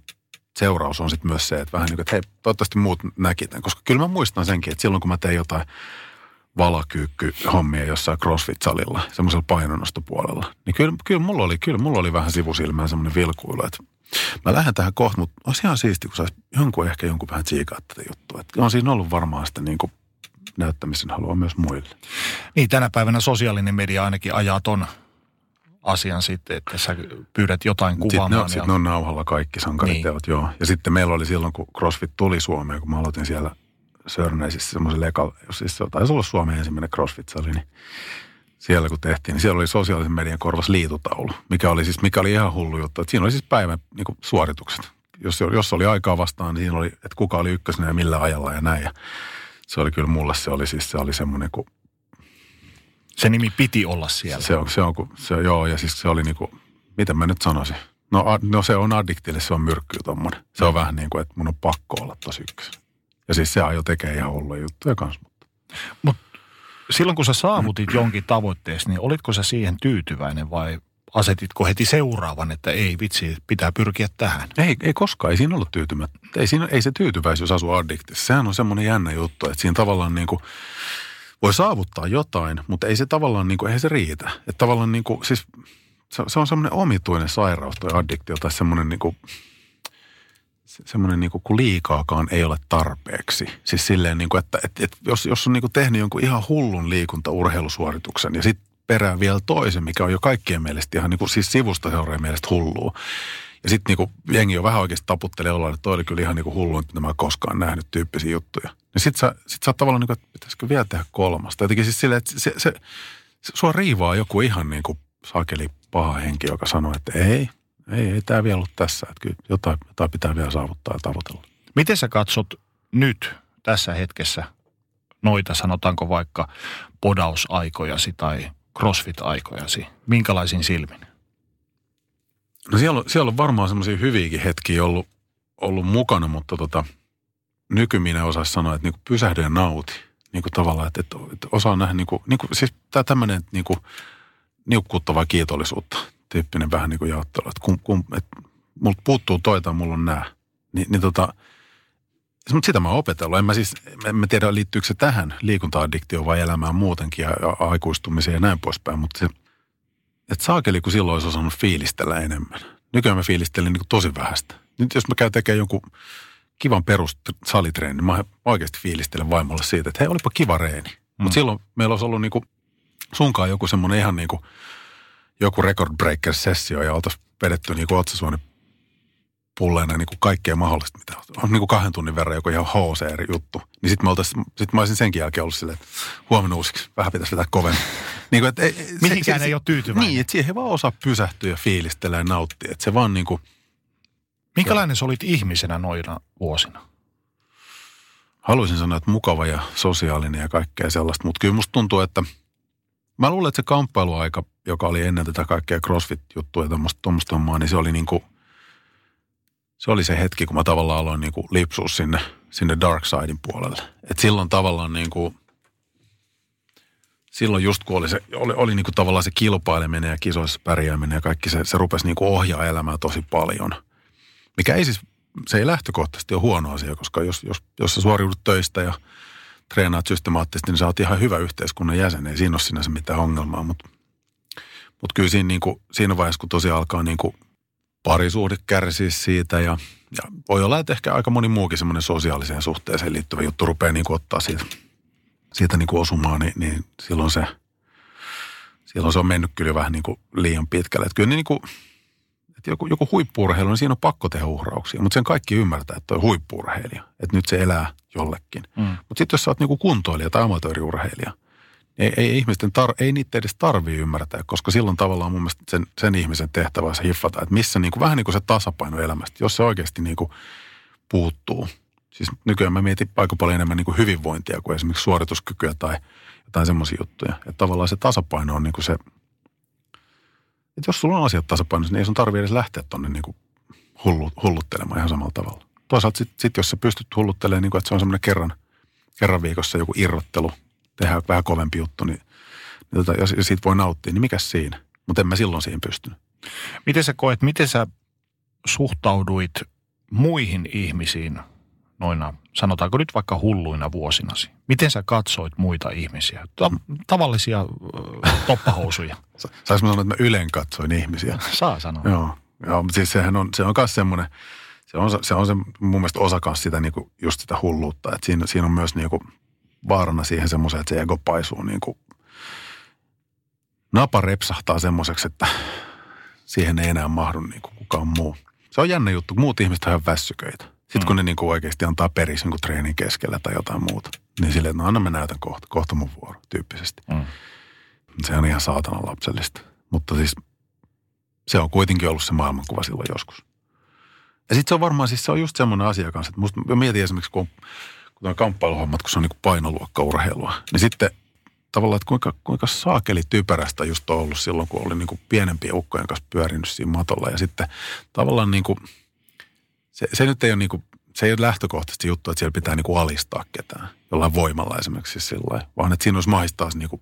seuraus on sitten myös se, että vähän niin kuin, että hei, toivottavasti muut näki tämän. Koska kyllä mä muistan senkin, että silloin kun mä tein jotain valakyykky-hommia jossain CrossFit-salilla, semmoisella painonnostopuolella, niin kyllä, kyllä, mulla oli, kyllä mulla oli vähän sivusilmään semmoinen vilkuilu, että mä lähden tähän kohta, mutta olisi ihan siisti, kun saisi jonkun ehkä jonkun vähän tsiikaa tätä juttua. Että on siinä ollut varmaan sitä niin kuin näyttämisen halua myös muille. Niin, tänä päivänä sosiaalinen media ainakin ajaa ton asian sitten, että sä pyydät jotain kuvaamaan. Sitten ne, ja... sit ne on nauhalla kaikki sankariteot, niin. joo. Ja sitten meillä oli silloin, kun CrossFit tuli Suomeen, kun mä aloitin siellä Sörnäisissä semmoisen lekal, jos siis se taisi olla Suomen ensimmäinen CrossFit-sali, niin siellä kun tehtiin, niin siellä oli sosiaalisen median korvas liitutaulu, mikä oli siis, mikä oli ihan hullu juttu. Että siinä oli siis päivän niin kuin suoritukset. Jos, jos oli aikaa vastaan, niin siinä oli, että kuka oli ykkösenä ja millä ajalla ja näin. Ja se oli kyllä mulle, se oli siis, se oli semmoinen kuin... Se nimi piti olla siellä. Se on, se on, se, joo, ja siis se oli niin kuin, miten mä nyt sanoisin. No, no se on addiktille, se on myrkkyy tommonen. Se on mm. vähän niin kuin, että mun on pakko olla tosi ykkösen. Ja siis se ajo tekee ihan hulluja juttuja kanssa. Mutta. Mut silloin kun sä saavutit jonkin tavoitteessa, niin olitko sä siihen tyytyväinen vai asetitko heti seuraavan, että ei vitsi, pitää pyrkiä tähän? Ei, ei koskaan, ei siinä ollut tyytymättä. Ei, siinä, ei se tyytyväisyys asu addiktissa. Sehän on semmoinen jännä juttu, että siinä tavallaan niin kuin voi saavuttaa jotain, mutta ei se tavallaan, niin kuin, ei se riitä. Että tavallaan niin kuin, siis se, se on semmoinen omituinen sairaus toi addiktio tai semmoinen niin kuin, semmoinen niin kuin, kun liikaakaan ei ole tarpeeksi. Siis silleen, niin kuin, että, että, että jos, jos on niin kuin tehnyt jonkun ihan hullun liikuntaurheilusuorituksen ja sitten perään vielä toisen, mikä on jo kaikkien mielestä ihan niin kuin, siis sivusta seuraajien mielestä hullua. Ja sitten niin jengi on vähän oikeasti taputtelee olla, että toi oli kyllä ihan niin kuin hullu, että mä koskaan nähnyt tyyppisiä juttuja. Ja sitten sä, sit sä oot tavallaan niin kuin, että pitäisikö vielä tehdä kolmasta. Jotenkin siis silleen, että se, se, se, se sua riivaa joku ihan niin kuin sakeli paha henki, joka sanoo, että ei, ei, ei tämä vielä ollut tässä. Että kyllä jotain, jotain pitää vielä saavuttaa ja tavoitella. Miten sä katsot nyt tässä hetkessä noita, sanotaanko vaikka podausaikojasi tai crossfit-aikojasi? Minkälaisin silmin? No siellä on, siellä on varmaan semmoisia hyviäkin hetkiä ollut, ollut mukana, mutta tota, nykyminen osaisi sanoa, että niinku pysähdy ja nauti. Niinku tavallaan, että, että, osaa nähdä, niinku, niinku, siis tämä tämmöinen niinku, niukkuuttavaa kiitollisuutta tyyppinen vähän niin kuin jaottelu. Että kun, kun, että multa puuttuu toita, mulla on nämä. Ni, niin tota, mutta sitä mä oon opetellut. En mä siis, en mä tiedä liittyykö se tähän liikunta-addiktioon vai elämään muutenkin ja, ja aikuistumiseen ja näin poispäin. Mutta se, että saakeli, kun silloin olisi osannut fiilistellä enemmän. Nykyään mä fiilistelin niin tosi vähästä. Nyt jos mä käyn tekemään jonkun kivan perustsalitreeni, niin mä oikeasti fiilistelen vaimolle siitä, että hei, olipa kiva reeni. Mm. Mutta silloin meillä olisi ollut niin kuin sunkaan joku semmoinen ihan niin kuin joku record breaker sessio ja oltaisiin vedetty niin kuin otsasuoni pulleena niin kuin kaikkea mahdollista, mitä on niin kuin kahden tunnin verran joku ihan HCR-juttu. Niin sitten mä, sit mä olisin senkin jälkeen ollut silleen, että huomenna uusiksi, vähän pitäisi vetää kovemmin. niin kuin, että, Mihinkään se, ei se, ole tyytyväinen. Niin, että siihen vaan osaa pysähtyä ja fiilistellä ja nauttia. Että se vaan niin kuin, Minkälainen sä olit ihmisenä noina vuosina? Haluaisin sanoa, että mukava ja sosiaalinen ja kaikkea sellaista, mutta kyllä musta tuntuu, että mä luulen, että se kamppailuaika, joka oli ennen tätä kaikkea CrossFit-juttua ja tuommoista hommaa, niin se oli niin kuin – se oli se hetki, kun mä tavallaan aloin niin kuin lipsua sinne, sinne dark sidein puolelle. Et silloin tavallaan niin kuin, silloin just kun oli, se, oli, oli niin kuin tavallaan se kilpaileminen ja kisoissa pärjääminen ja kaikki se, se rupesi niin kuin ohjaa elämää tosi paljon. Mikä ei siis, se ei lähtökohtaisesti ole huono asia, koska jos, jos, jos sä suoriudut töistä ja treenaat systemaattisesti, niin sä oot ihan hyvä yhteiskunnan jäsen. Ei siinä ole sinänsä mitään ongelmaa, mutta, mutta kyllä siinä, niin kuin, siinä vaiheessa, kun tosiaan alkaa niin kuin parisuhde kärsii siitä ja, ja voi olla, että ehkä aika moni muukin semmoinen sosiaaliseen suhteeseen liittyvä juttu rupeaa niin kuin ottaa siitä, siitä niin kuin osumaan, niin, niin silloin, se, silloin se on mennyt kyllä vähän niin kuin liian pitkälle. Että kyllä niin kuin, että joku, joku huippuurheilu, niin siinä on pakko tehdä uhrauksia, mutta sen kaikki ymmärtää, että on huippuurheilija, että nyt se elää jollekin. Mm. Mutta sitten jos sä oot niin kuin kuntoilija tai amatööriurheilija – ei, ei, ihmisten tar, ei niitä edes tarvii ymmärtää, koska silloin tavallaan mun mielestä sen, sen ihmisen tehtävä on se hiffata, että missä niin kuin, vähän niin kuin se tasapaino elämästä, jos se oikeasti niin kuin puuttuu. Siis nykyään mä mietin aika paljon enemmän niin kuin hyvinvointia kuin esimerkiksi suorituskykyä tai jotain semmoisia juttuja. Että tavallaan se tasapaino on niin kuin se, että jos sulla on asiat tasapainossa, niin ei sun tarvitse edes lähteä tonne niin hullu, hulluttelemaan ihan samalla tavalla. Toisaalta sitten sit jos sä pystyt hulluttelemaan, niin kuin, että se on semmoinen kerran, kerran viikossa joku irrottelu – tehdään vähän kovempi juttu, niin, niin tota, jos siitä voi nauttia, niin mikä siinä? Mutta en mä silloin siihen pystynyt. Miten sä koet, miten sä suhtauduit muihin ihmisiin noina, sanotaanko nyt vaikka hulluina vuosinasi? Miten sä katsoit muita ihmisiä? Ta- tavallisia toppahousuja. Saanko mä sanoa, että mä ylen katsoin ihmisiä? Saa sanoa. Joo, joo mutta siis sehän on, se on myös semmoinen, se on, se on se mun mielestä osa kanssa sitä niinku, just sitä hulluutta, että siinä, siinä on myös niinku vaarana siihen semmoiseen, että se ego paisuu niinku, napa repsahtaa semmoiseksi, että siihen ei enää mahdu niinku kukaan muu. Se on jännä juttu, muut ihmiset on ihan väsyköitä. Sitten kun ne niinku oikeasti antaa periksi niinku treenin keskellä tai jotain muuta, niin silleen, että no anna mä näytän kohta, kohta mun vuoro, tyyppisesti. Mm. Se on ihan saatanan lapsellista. Mutta siis se on kuitenkin ollut se maailmankuva silloin joskus. Ja sitten se on varmaan siis se on just semmoinen asia kanssa, että musta, mä mietin esimerkiksi, kun, kun on kamppailuhommat, kun se on niin painoluokkaurheilua, niin sitten tavallaan, että kuinka, kuinka saakeli typerästä just on ollut silloin, kun oli niin kuin pienempien ukkojen kanssa pyörinyt siinä matolla. Ja sitten tavallaan niin kuin, se, se nyt ei ole niin kuin, se ei ole lähtökohtaisesti juttu, että siellä pitää niin kuin alistaa ketään jollain voimalla esimerkiksi sillä vaan että siinä olisi mahdollista niin kuin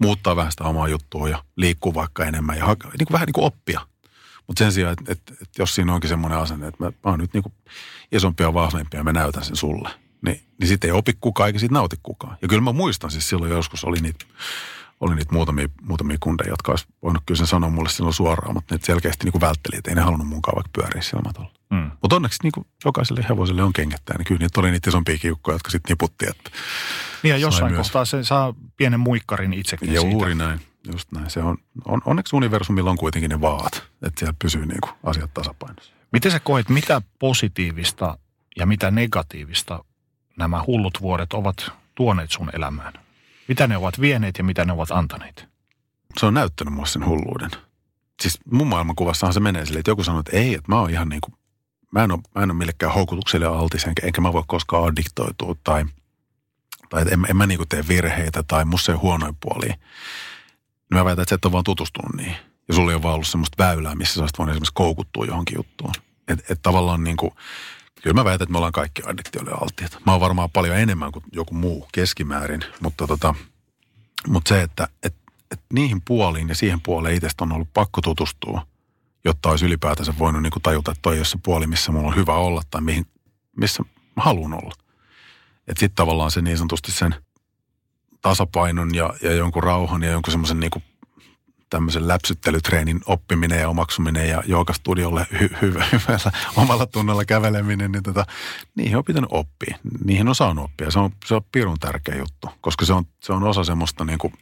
muuttaa vähän sitä omaa juttua ja liikkuu vaikka enemmän ja hake, niin kuin vähän niin kuin oppia. Mutta sen sijaan, että, että, että jos siinä onkin semmoinen asenne, että mä, mä oon nyt niin kuin isompia ja vahvempia ja mä näytän sen sulle, niin, niin sitten ei opi kukaan eikä siitä nauti kukaan. Ja kyllä mä muistan siis silloin joskus oli niitä, oli niitä muutamia, muutamia kundeja, jotka olisi voinut kyllä sen sanoa mulle silloin suoraan, mutta ne selkeästi niin kuin vältteli, että ei ne halunnut munkaan vaikka pyöriä siellä matolla. Mm. Mutta onneksi niin jokaiselle hevoselle on kengättää, niin kyllä niitä oli niitä isompia kiukkoja, jotka sitten niputti, että Niin ja jossain myös. kohtaa se saa pienen muikkarin itsekin Ja siitä. juuri näin, just näin. Se on, on, onneksi universumilla on kuitenkin ne vaat, että siellä pysyy niin kuin asiat tasapainossa. Miten sä koet, mitä positiivista ja mitä negatiivista nämä hullut vuodet ovat tuoneet sun elämään? Mitä ne ovat vieneet ja mitä ne ovat antaneet? Se on näyttänyt mulle sen hulluuden. Siis mun maailmankuvassahan se menee silleen, että joku sanoo, että ei, että mä oon ihan niin kuin, mä en ole, mä en ole millekään houkutukselle altis, enkä, enkä mä voi koskaan addiktoitua tai, tai en, en mä niin kuin tee virheitä tai musta ei ole huonoja puolia. Niin mä väitän, että sä et ole vaan tutustunut niihin. Ja sulla ei ole vaan ollut semmoista väylää, missä sä olisit voinut esimerkiksi koukuttua johonkin juttuun. Että et tavallaan niin kuin, kyllä mä väitän, että me ollaan kaikki addiktioille alttiita. Mä oon varmaan paljon enemmän kuin joku muu keskimäärin, mutta tota, mutta se, että et, et niihin puoliin ja siihen puoleen itsestä on ollut pakko tutustua, jotta olisi ylipäätänsä voinut niin kuin tajuta, että toi ei ole se puoli, missä mulla on hyvä olla tai mihin, missä mä haluan olla. Että sitten tavallaan se niin sanotusti sen tasapainon ja, ja jonkun rauhan ja jonkun semmoisen niin tämmöisen läpsyttelytreenin oppiminen ja omaksuminen ja joogastudiolle hy, hyvä, hyvällä omalla tunnolla käveleminen, niin tota, niihin on pitänyt oppia. Niihin on saanut oppia. Se on, se on pirun tärkeä juttu, koska se on, se on osa semmoista niin kuin,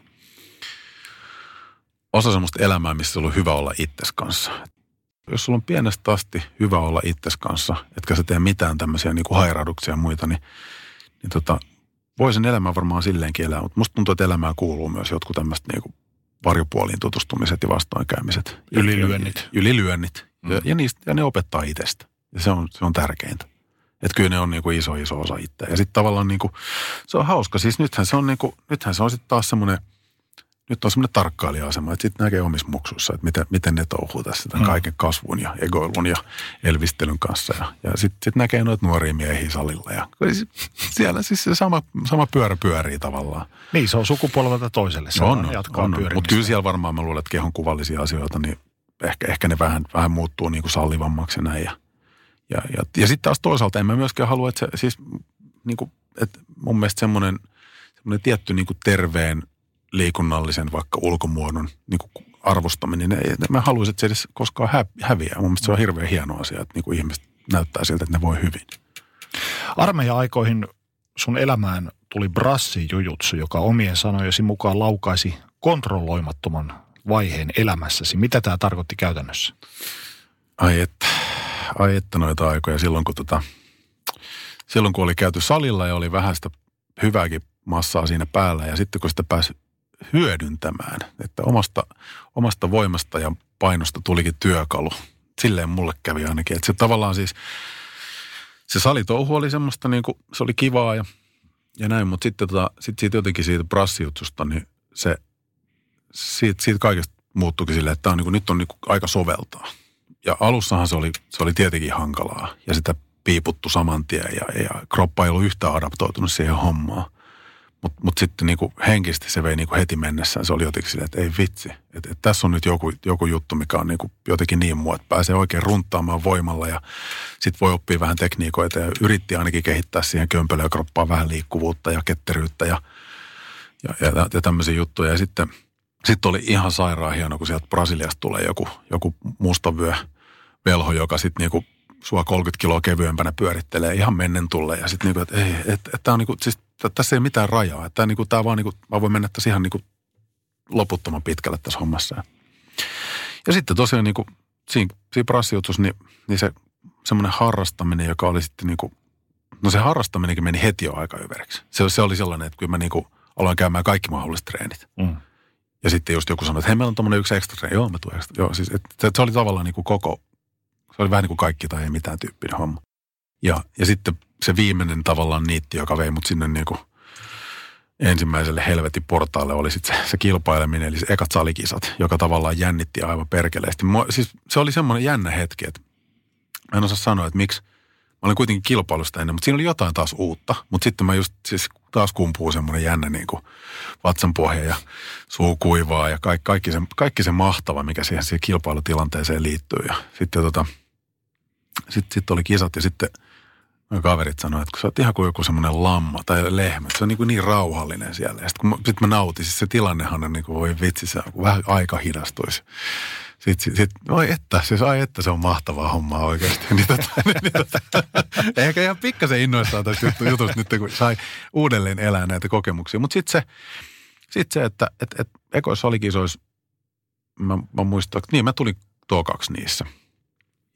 osa semmoista elämää, missä on hyvä olla itses kanssa. Jos sulla on pienestä asti hyvä olla itses kanssa, etkä sä tee mitään tämmöisiä niin kuin hairahduksia ja muita, niin, niin tota, voi sen elämää varmaan silleenkin elää, mutta musta tuntuu, että elämään kuuluu myös jotkut tämmöiset niin kuin varjopuoliin tutustumiset ja vastoinkäymiset. Ylilyönnit. Ylilyönnit. Mm. Ja, ja, niistä, ja ne opettaa itsestä. Ja se on, se on tärkeintä. Että kyllä ne on niin kuin iso, iso osa itseä. Ja sitten tavallaan niin kuin, se on hauska. Siis nythän se on, niin kuin, nythän se on sitten taas semmoinen, nyt on semmoinen tarkkailija-asema, että sitten näkee omissa muksuissa, että miten, miten ne touhuu tässä tämän Mm. kaiken kasvun ja egoilun ja elvistelyn kanssa. Ja, ja sitten sit näkee noita nuoria miehiä salilla. Ja siellä siis se sama, sama pyörä pyörii tavallaan. Niin, se on sukupolvelta toiselle. Se On, on, jatkaa on. Mutta kyllä siellä varmaan mä luulen, että kehon kuvallisia asioita, niin ehkä, ehkä ne vähän, vähän muuttuu niin kuin sallivammaksi ja näin. Ja, ja, ja, ja sitten taas toisaalta en mä myöskään halua, että se siis niin kuin, että mun mielestä semmoinen, semmoinen tietty niin kuin terveen liikunnallisen vaikka ulkomuodon niin kuin arvostaminen, ei, mä haluaisin, että se edes koskaan hä, häviää. Mun mielestä se on hirveän hieno asia, että niin kuin ihmiset näyttää siltä, että ne voi hyvin. Armeija-aikoihin sun elämään tuli brassijujutsu, joka omien sanojesi mukaan laukaisi kontrolloimattoman vaiheen elämässäsi. Mitä tämä tarkoitti käytännössä? Ai että, ai että noita aikoja silloin kun, tota, silloin kun oli käyty salilla ja oli vähän sitä hyvääkin massaa siinä päällä ja sitten kun sitä pääsi hyödyntämään, että omasta, omasta voimasta ja painosta tulikin työkalu. Silleen mulle kävi ainakin, että se tavallaan siis, se salitouhu oli semmoista niin kuin, se oli kivaa ja, ja näin, mutta sitten tota, sit siitä jotenkin siitä brassijutsusta, niin se, siitä, siitä kaikesta muuttuikin silleen, että on niin kuin, nyt on niin kuin aika soveltaa. Ja alussahan se oli, se oli tietenkin hankalaa ja sitä piiputtu saman tien ja, ja kroppa ei ollut yhtään adaptoitunut siihen hommaan. Mutta mut sitten niinku henkisesti se vei niinku heti mennessään. Se oli jotenkin silleen, että ei vitsi. Että et tässä on nyt joku, joku juttu, mikä on niinku jotenkin niin muu, että pääsee oikein runttaamaan voimalla ja sitten voi oppia vähän tekniikoita ja yritti ainakin kehittää siihen kömpelökroppaan vähän liikkuvuutta ja ketteryyttä ja, ja, ja, ja tämmöisiä juttuja. Ja sitten sit oli ihan sairaan hieno, kun sieltä Brasiliasta tulee joku, joku mustavyö velho, joka sitten niinku sua 30 kiloa kevyempänä pyörittelee ihan mennen tulle. Ja sitten niinku, että ei, että et, on niinku, siis tässä ei ole mitään rajaa. Että niinku, tää vaan niinku, mä voin mennä tässä ihan niinku loputtoman pitkälle tässä hommassa. Ja sitten tosiaan niinku, siinä, siinä prassijutussa, niin, niin se semmoinen harrastaminen, joka oli sitten niinku, no se harrastaminenkin meni heti jo aika yveriksi. Se, se oli sellainen, että kun mä niinku aloin käymään kaikki mahdolliset treenit. Mm. Ja sitten just joku sanoi, että hei, meillä on tommonen yksi ekstra treeni. Joo, mä tuun ekstra. Joo, siis, että se, se, oli tavallaan niinku koko, se oli vähän niin kuin kaikki tai ei mitään tyyppinen homma. Ja, ja sitten se viimeinen tavallaan niitti, joka vei mut sinne niin kuin ensimmäiselle helvetin portaalle oli sitten se, se kilpaileminen, eli se ekat salikisat, joka tavallaan jännitti aivan perkeleesti. Mua, siis se oli semmoinen jännä hetki, että mä en osaa sanoa, että miksi. Mä olin kuitenkin kilpailusta ennen, mutta siinä oli jotain taas uutta. Mutta sitten mä just siis taas kumpuu semmoinen jännä niin kuin vatsanpohja ja suu kuivaa ja kaikki, kaikki, se, kaikki se mahtava, mikä siihen, siihen kilpailutilanteeseen liittyy. Ja sitten tota, sitten sit oli kisat ja sitten Mä kaverit sanoivat, että kun sä oot ihan kuin joku semmoinen lamma tai lehmä, se on niin, kuin niin rauhallinen siellä. Ja sitten sit mä nautin, siis se tilannehan on niin kuin, voi vitsi, se vähän aika hidastuisi. Sitten sit, sit, oi että, siis ai että se on mahtavaa hommaa oikeasti. Niin tota, niin tota, ehkä ihan pikkasen innoissaan tästä jutusta nyt, kun sai uudelleen elää näitä kokemuksia. Mutta sitten se, sit se, että et, et, ekoissa olikisoissa, mä, mä muistan, että niin mä tulin tuo kaksi niissä.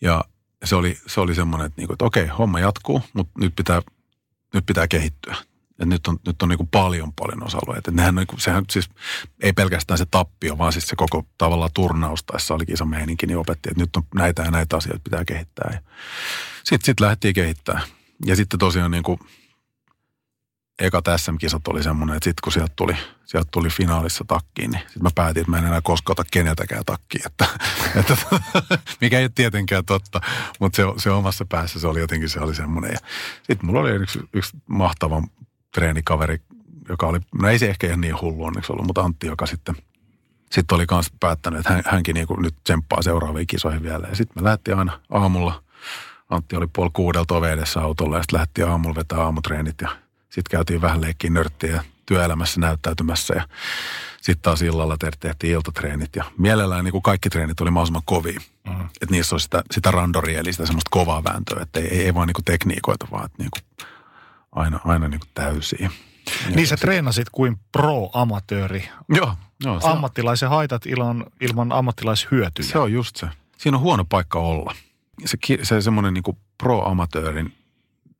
Ja se oli, se oli semmoinen, että, niinku, että okei, homma jatkuu, mutta nyt pitää, nyt pitää kehittyä. Et nyt on, nyt on niin kuin paljon, paljon osa-alueita. nehän, niin kuin, sehän siis ei pelkästään se tappio, vaan siis se koko tavallaan turnaus tai iso meininki, niin opetti, että nyt on näitä ja näitä asioita pitää kehittää. Sitten sit lähdettiin kehittää. Ja sitten tosiaan niin kuin ekat SM-kisat oli semmoinen, että sitten kun sieltä tuli, sieltä tuli finaalissa takkiin, niin sitten mä päätin, että mä en enää koskaan ota keneltäkään takkiin. Että, että, mikä ei ole tietenkään totta, mutta se, se omassa päässä se oli jotenkin se oli semmoinen. Sitten mulla oli yksi, yksi mahtava treenikaveri, joka oli, no ei se ehkä ihan niin hullu onneksi ollut, mutta Antti, joka sitten sitten oli myös päättänyt, että hän, hänkin niin nyt tsemppaa seuraaviin kisoihin vielä. Ja sitten me lähti aina aamulla, Antti oli puoli kuudelta edessä autolla ja sitten lähti aamulla vetää aamutreenit ja sitten käytiin vähän leikkiä nörttiä työelämässä näyttäytymässä ja sitten taas illalla tehtiin iltatreenit ja mielellään niin kuin kaikki treenit oli mahdollisimman kovia. Mm. Että niissä olisi sitä, sitä randoria eli sitä semmoista kovaa vääntöä, että ei, ei, ei vaan niin kuin tekniikoita, vaan että niin kuin aina, aina niin kuin täysiä. Niin sä treenasit kuin pro-amatööri. Joo. joo Ammattilaisen on... haitat ilman, ilman ammattilaishyötyjä. Se on just se. Siinä on huono paikka olla. Se, se semmoinen niin pro-amatöörin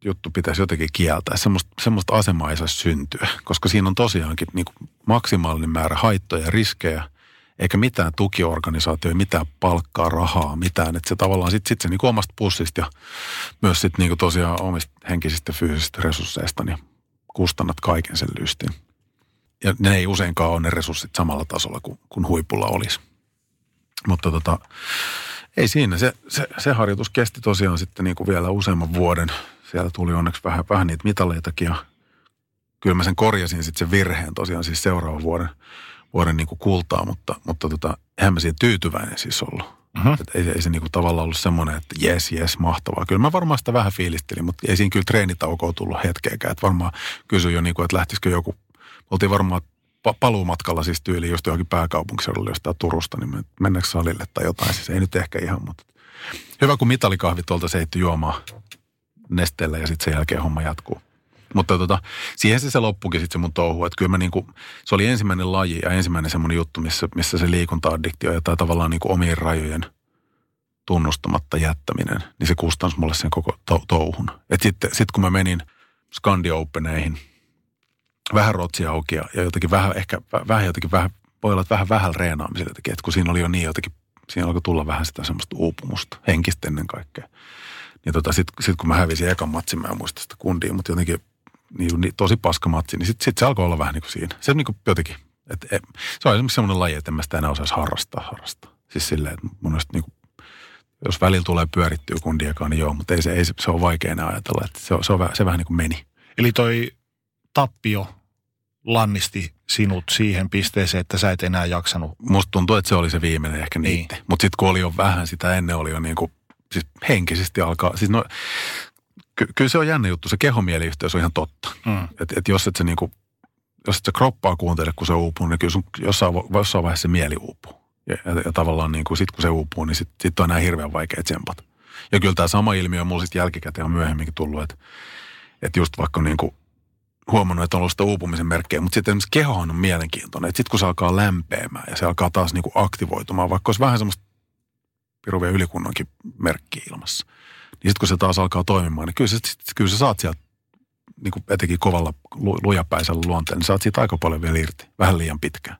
juttu pitäisi jotenkin kieltää. Semmoista, semmoista asemaa ei saisi syntyä, koska siinä on tosiaankin niin kuin maksimaalinen määrä haittoja ja riskejä, eikä mitään tukiorganisaatioja, mitään palkkaa, rahaa, mitään. Että se tavallaan sitten sit se niin kuin omasta pussista ja myös sitten niin kuin tosiaan omista henkisistä fyysisistä resursseista, niin kustannat kaiken sen lystin. Ja ne ei useinkaan ole ne resurssit samalla tasolla kuin, kuin huipulla olisi. Mutta tota, ei siinä. Se, se, se harjoitus kesti tosiaan sitten niin kuin vielä useamman vuoden – siellä tuli onneksi vähän, vähän niitä mitaleitakin ja kyllä mä sen korjasin sitten sen virheen tosiaan siis seuraavan vuoden, vuoden niin kuin kultaa, mutta, mutta tota, eihän mä siihen tyytyväinen siis ollut. Uh-huh. Et ei, ei se niin kuin tavallaan ollut semmoinen, että jes, jes, mahtavaa. Kyllä mä varmaan sitä vähän fiilistelin, mutta ei siinä kyllä treenitaukoa tullut hetkeäkään. Että varmaan kysyin jo, niin kuin, että lähtisikö joku, oltiin varmaan paluumatkalla siis tyyli just johonkin pääkaupunkiseudulle jostain Turusta, niin mennäänkö salille tai jotain. Siis ei nyt ehkä ihan, mutta hyvä kun mitalikahvit tuolta se juomaan nesteellä ja sitten sen jälkeen homma jatkuu. Mutta tota, siihen se, se loppukin sitten se mun touhu. Että kyllä mä niinku, se oli ensimmäinen laji ja ensimmäinen semmoinen juttu, missä, missä se liikunta-addiktio ja tämä tavallaan niinku omien rajojen tunnustamatta jättäminen, niin se kustansi mulle sen koko to- touhun. Että sitten sit kun mä menin Scandi Openeihin, vähän rotsi auki ja, ja jotenkin vähän, ehkä vähän jotenkin vähän, voi olla, että vähän vähän reenaamiselle jotenkin, että kun siinä oli jo niin jotenkin, siinä alkoi tulla vähän sitä semmoista uupumusta, henkistä ennen kaikkea. Niin tota, sitten sit kun mä hävisin ekan matsin, mä en muista sitä kundia, mutta jotenkin niin, niin, tosi paska matsi, niin sitten sit se alkoi olla vähän niin kuin siinä. Se niin kuin jotenkin, että et, se on esimerkiksi semmoinen laji, että en mä sitä enää osaisi harrastaa, harrastaa. Siis silleen, että monesti niin kuin, jos välillä tulee pyörittyä kundiakaan, niin joo, mutta ei se, ei se, se on vaikea enää ajatella, että se, on, se, on, se vähän niin kuin meni. Eli toi tappio lannisti sinut siihen pisteeseen, että sä et enää jaksanut? Musta tuntuu, että se oli se viimeinen ehkä Niin. niitti. Mutta sitten kun oli jo vähän sitä ennen, oli jo niin kuin, siis henkisesti alkaa, siis no, ky- kyllä se on jännä juttu, se kehomieliyhteys on ihan totta. Mm. Että et jos et se niinku, jos et se kroppaa kuuntele, kun se uupuu, niin kyllä sun jossain, jossain vaiheessa se mieli uupuu. Ja, ja, ja tavallaan niin kuin sit kun se uupuu, niin sitten sit on enää hirveän vaikea tsempata. Ja kyllä tämä sama ilmiö on mulla sitten jälkikäteen on myöhemminkin tullut, että, että just vaikka niin kuin huomannut, että on ollut sitä uupumisen merkkejä, mutta sitten esimerkiksi kehohan on mielenkiintoinen. Että sitten kun se alkaa lämpeämään ja se alkaa taas niin kuin aktivoitumaan, vaikka olisi vähän semmoista piruvia ylikunnonkin merkkiä ilmassa, niin sitten kun se taas alkaa toimimaan, niin kyllä, se, kyllä sä saat sieltä niin kuin etenkin kovalla lu- lujapäisellä luonteella, niin saat siitä aika paljon vielä irti, vähän liian pitkään.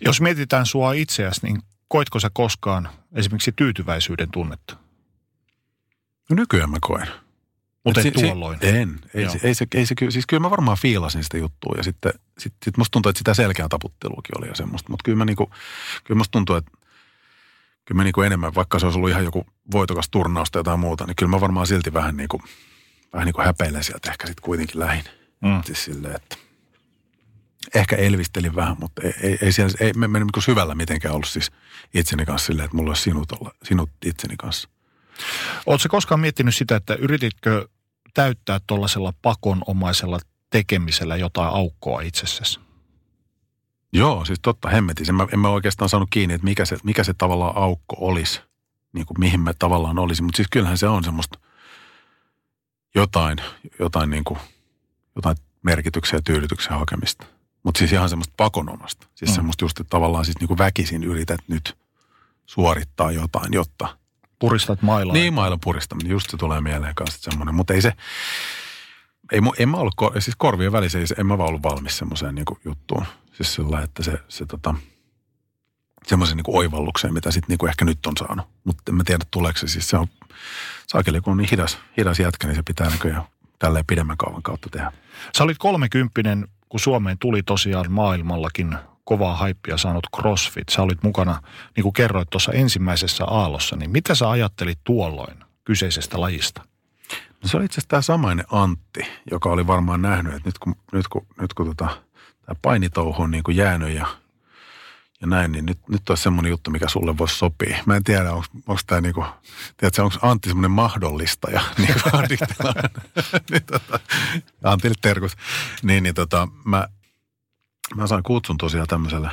Jos mietitään sua itseäsi, niin koitko sä koskaan esimerkiksi tyytyväisyyden tunnetta? No nykyään mä koen. Mutta si- tuolloin. En. Ei se, ei, se, ei se, siis kyllä mä varmaan fiilasin sitä juttua ja sitten sit, sit musta tuntuu, että sitä selkeää taputteluakin oli ja semmoista. Mutta kyllä, mä niinku, kyllä musta tuntuu, että kyllä mä niinku enemmän, vaikka se olisi ollut ihan joku voitokas turnaus tai jotain muuta, niin kyllä mä varmaan silti vähän niinku, vähän niinku häpeilen sieltä ehkä sitten kuitenkin lähin. Mm. Siis silleen, että ehkä elvistelin vähän, mutta ei, ei, ei, siellä, ei me mennyt niinku syvällä mitenkään ollut siis itseni kanssa silleen, että mulla olisi sinut, olla, sinut itseni kanssa. Oletko koskaan miettinyt sitä, että yrititkö täyttää tuollaisella pakonomaisella tekemisellä jotain aukkoa itsessäsi? Joo, siis totta, hemmetin. En mä, en mä oikeastaan saanut kiinni, että mikä se, mikä se tavallaan aukko olisi, niin kuin mihin mä tavallaan olisin. Mutta siis kyllähän se on semmoista jotain, jotain, niin kuin, jotain merkityksen ja tyydytyksen hakemista. Mutta siis ihan semmoista pakonomasta. Siis Mm. mm. semmoista just, että tavallaan siis niin kuin väkisin yrität nyt suorittaa jotain, jotta Puristat mailaa. niin, mailan puristaminen, just se tulee mieleen kanssa semmoinen. Mutta ei se, ei, mu- en mä ollut, siis korvien välissä, ei se- en mä vaan ollut valmis semmoiseen niin juttuun. Siis sillä että se, se tota, semmoisen niin oivallukseen, mitä sitten niin ehkä nyt on saanut. Mutta en mä tiedä, tuleeko se siis, se on, saakeli kun on niin hidas, hidas jätkä, niin se pitää näköjään tälleen pidemmän kaavan kautta tehdä. Sä olit kolmekymppinen, kun Suomeen tuli tosiaan maailmallakin kovaa haippia saanut CrossFit. Sä olit mukana, niin kuin kerroit tuossa ensimmäisessä aallossa, niin mitä sä ajattelit tuolloin kyseisestä lajista? No se oli itse asiassa tämä samainen Antti, joka oli varmaan nähnyt, että nyt kun, nyt kun, nyt kun tota, tämä painitouhu on niin kuin jäänyt ja, ja näin, niin nyt, nyt olisi semmoinen juttu, mikä sulle voisi sopia. Mä en tiedä, onko tämä niin kuin, tiedätkö, onko Antti semmoinen mahdollistaja, niin kuin addiktilla on. niin, tota, Antille terkut. Niin, niin tota, mä, mä sain kutsun tosiaan tämmöiselle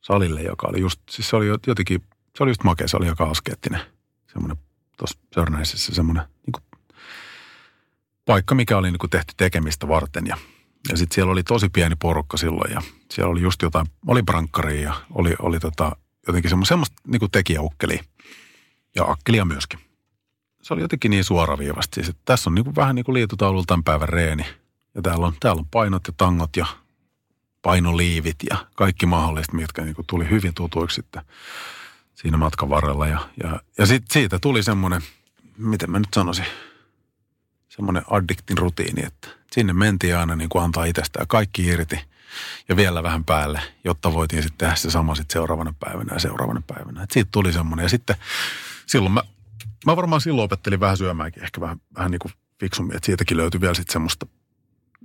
salille, joka oli just, siis se oli jotenkin, se oli just makea, se oli aika askeettinen. Semmoinen tuossa Sörnäisessä semmoinen niin kuin paikka, mikä oli niin kuin tehty tekemistä varten. Ja, ja sitten siellä oli tosi pieni porukka silloin ja siellä oli just jotain, oli brankkaria ja oli, oli tota, jotenkin semmoista, semmoista niin kuin tekijäukkelia ja akkelia myöskin. Se oli jotenkin niin suoraviivasti. Siis, tässä on niin kuin vähän niin kuin liitutaululla tämän päivän reeni. Ja täällä on, täällä on painot ja tangot ja painoliivit ja kaikki mahdolliset, mitkä niin kuin tuli hyvin tutuiksi sitten siinä matkan varrella. Ja, ja, ja sit siitä tuli semmoinen, miten mä nyt sanoisin, semmoinen addiktin rutiini, että sinne mentiin aina niin kuin antaa itsestään kaikki irti ja vielä vähän päälle, jotta voitiin sitten tehdä se sama sitten seuraavana päivänä ja seuraavana päivänä. Et siitä tuli semmoinen ja sitten silloin mä, mä varmaan silloin opettelin vähän syömäänkin ehkä vähän, vähän niin kuin fiksummin, että siitäkin löytyi vielä sitten semmoista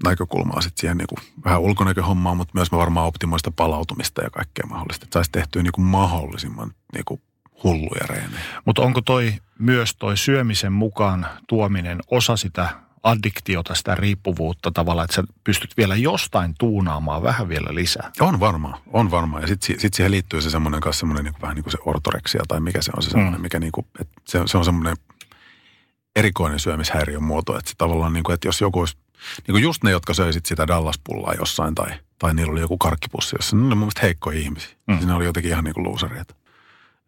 näkökulmaa sitten siihen niin kuin vähän ulkonäköhommaan, mutta myös mä varmaan optimoista palautumista ja kaikkea mahdollista, että saisi tehtyä niin kuin mahdollisimman niin kuin hulluja reenejä. Mutta onko toi myös toi syömisen mukaan tuominen osa sitä addiktiota, sitä riippuvuutta tavallaan, että sä pystyt vielä jostain tuunaamaan vähän vielä lisää? On varmaan, on varmaan. Ja sitten sit siihen liittyy se semmoinen kanssa semmoinen niin vähän niin kuin se ortoreksia tai mikä se on se semmoinen, Mm. mikä niin kuin, että se, se on semmoinen erikoinen syömishäiriön muoto, että se tavallaan niin kuin, että jos joku olisi, niin kuin just ne, jotka söi sit sitä Dallas-pullaa jossain tai, tai niillä oli joku karkkipussi, jossa ne oli mun mielestä heikkoja ihmisiä. Mm. Siinä oli jotenkin ihan niin kuin luusareita.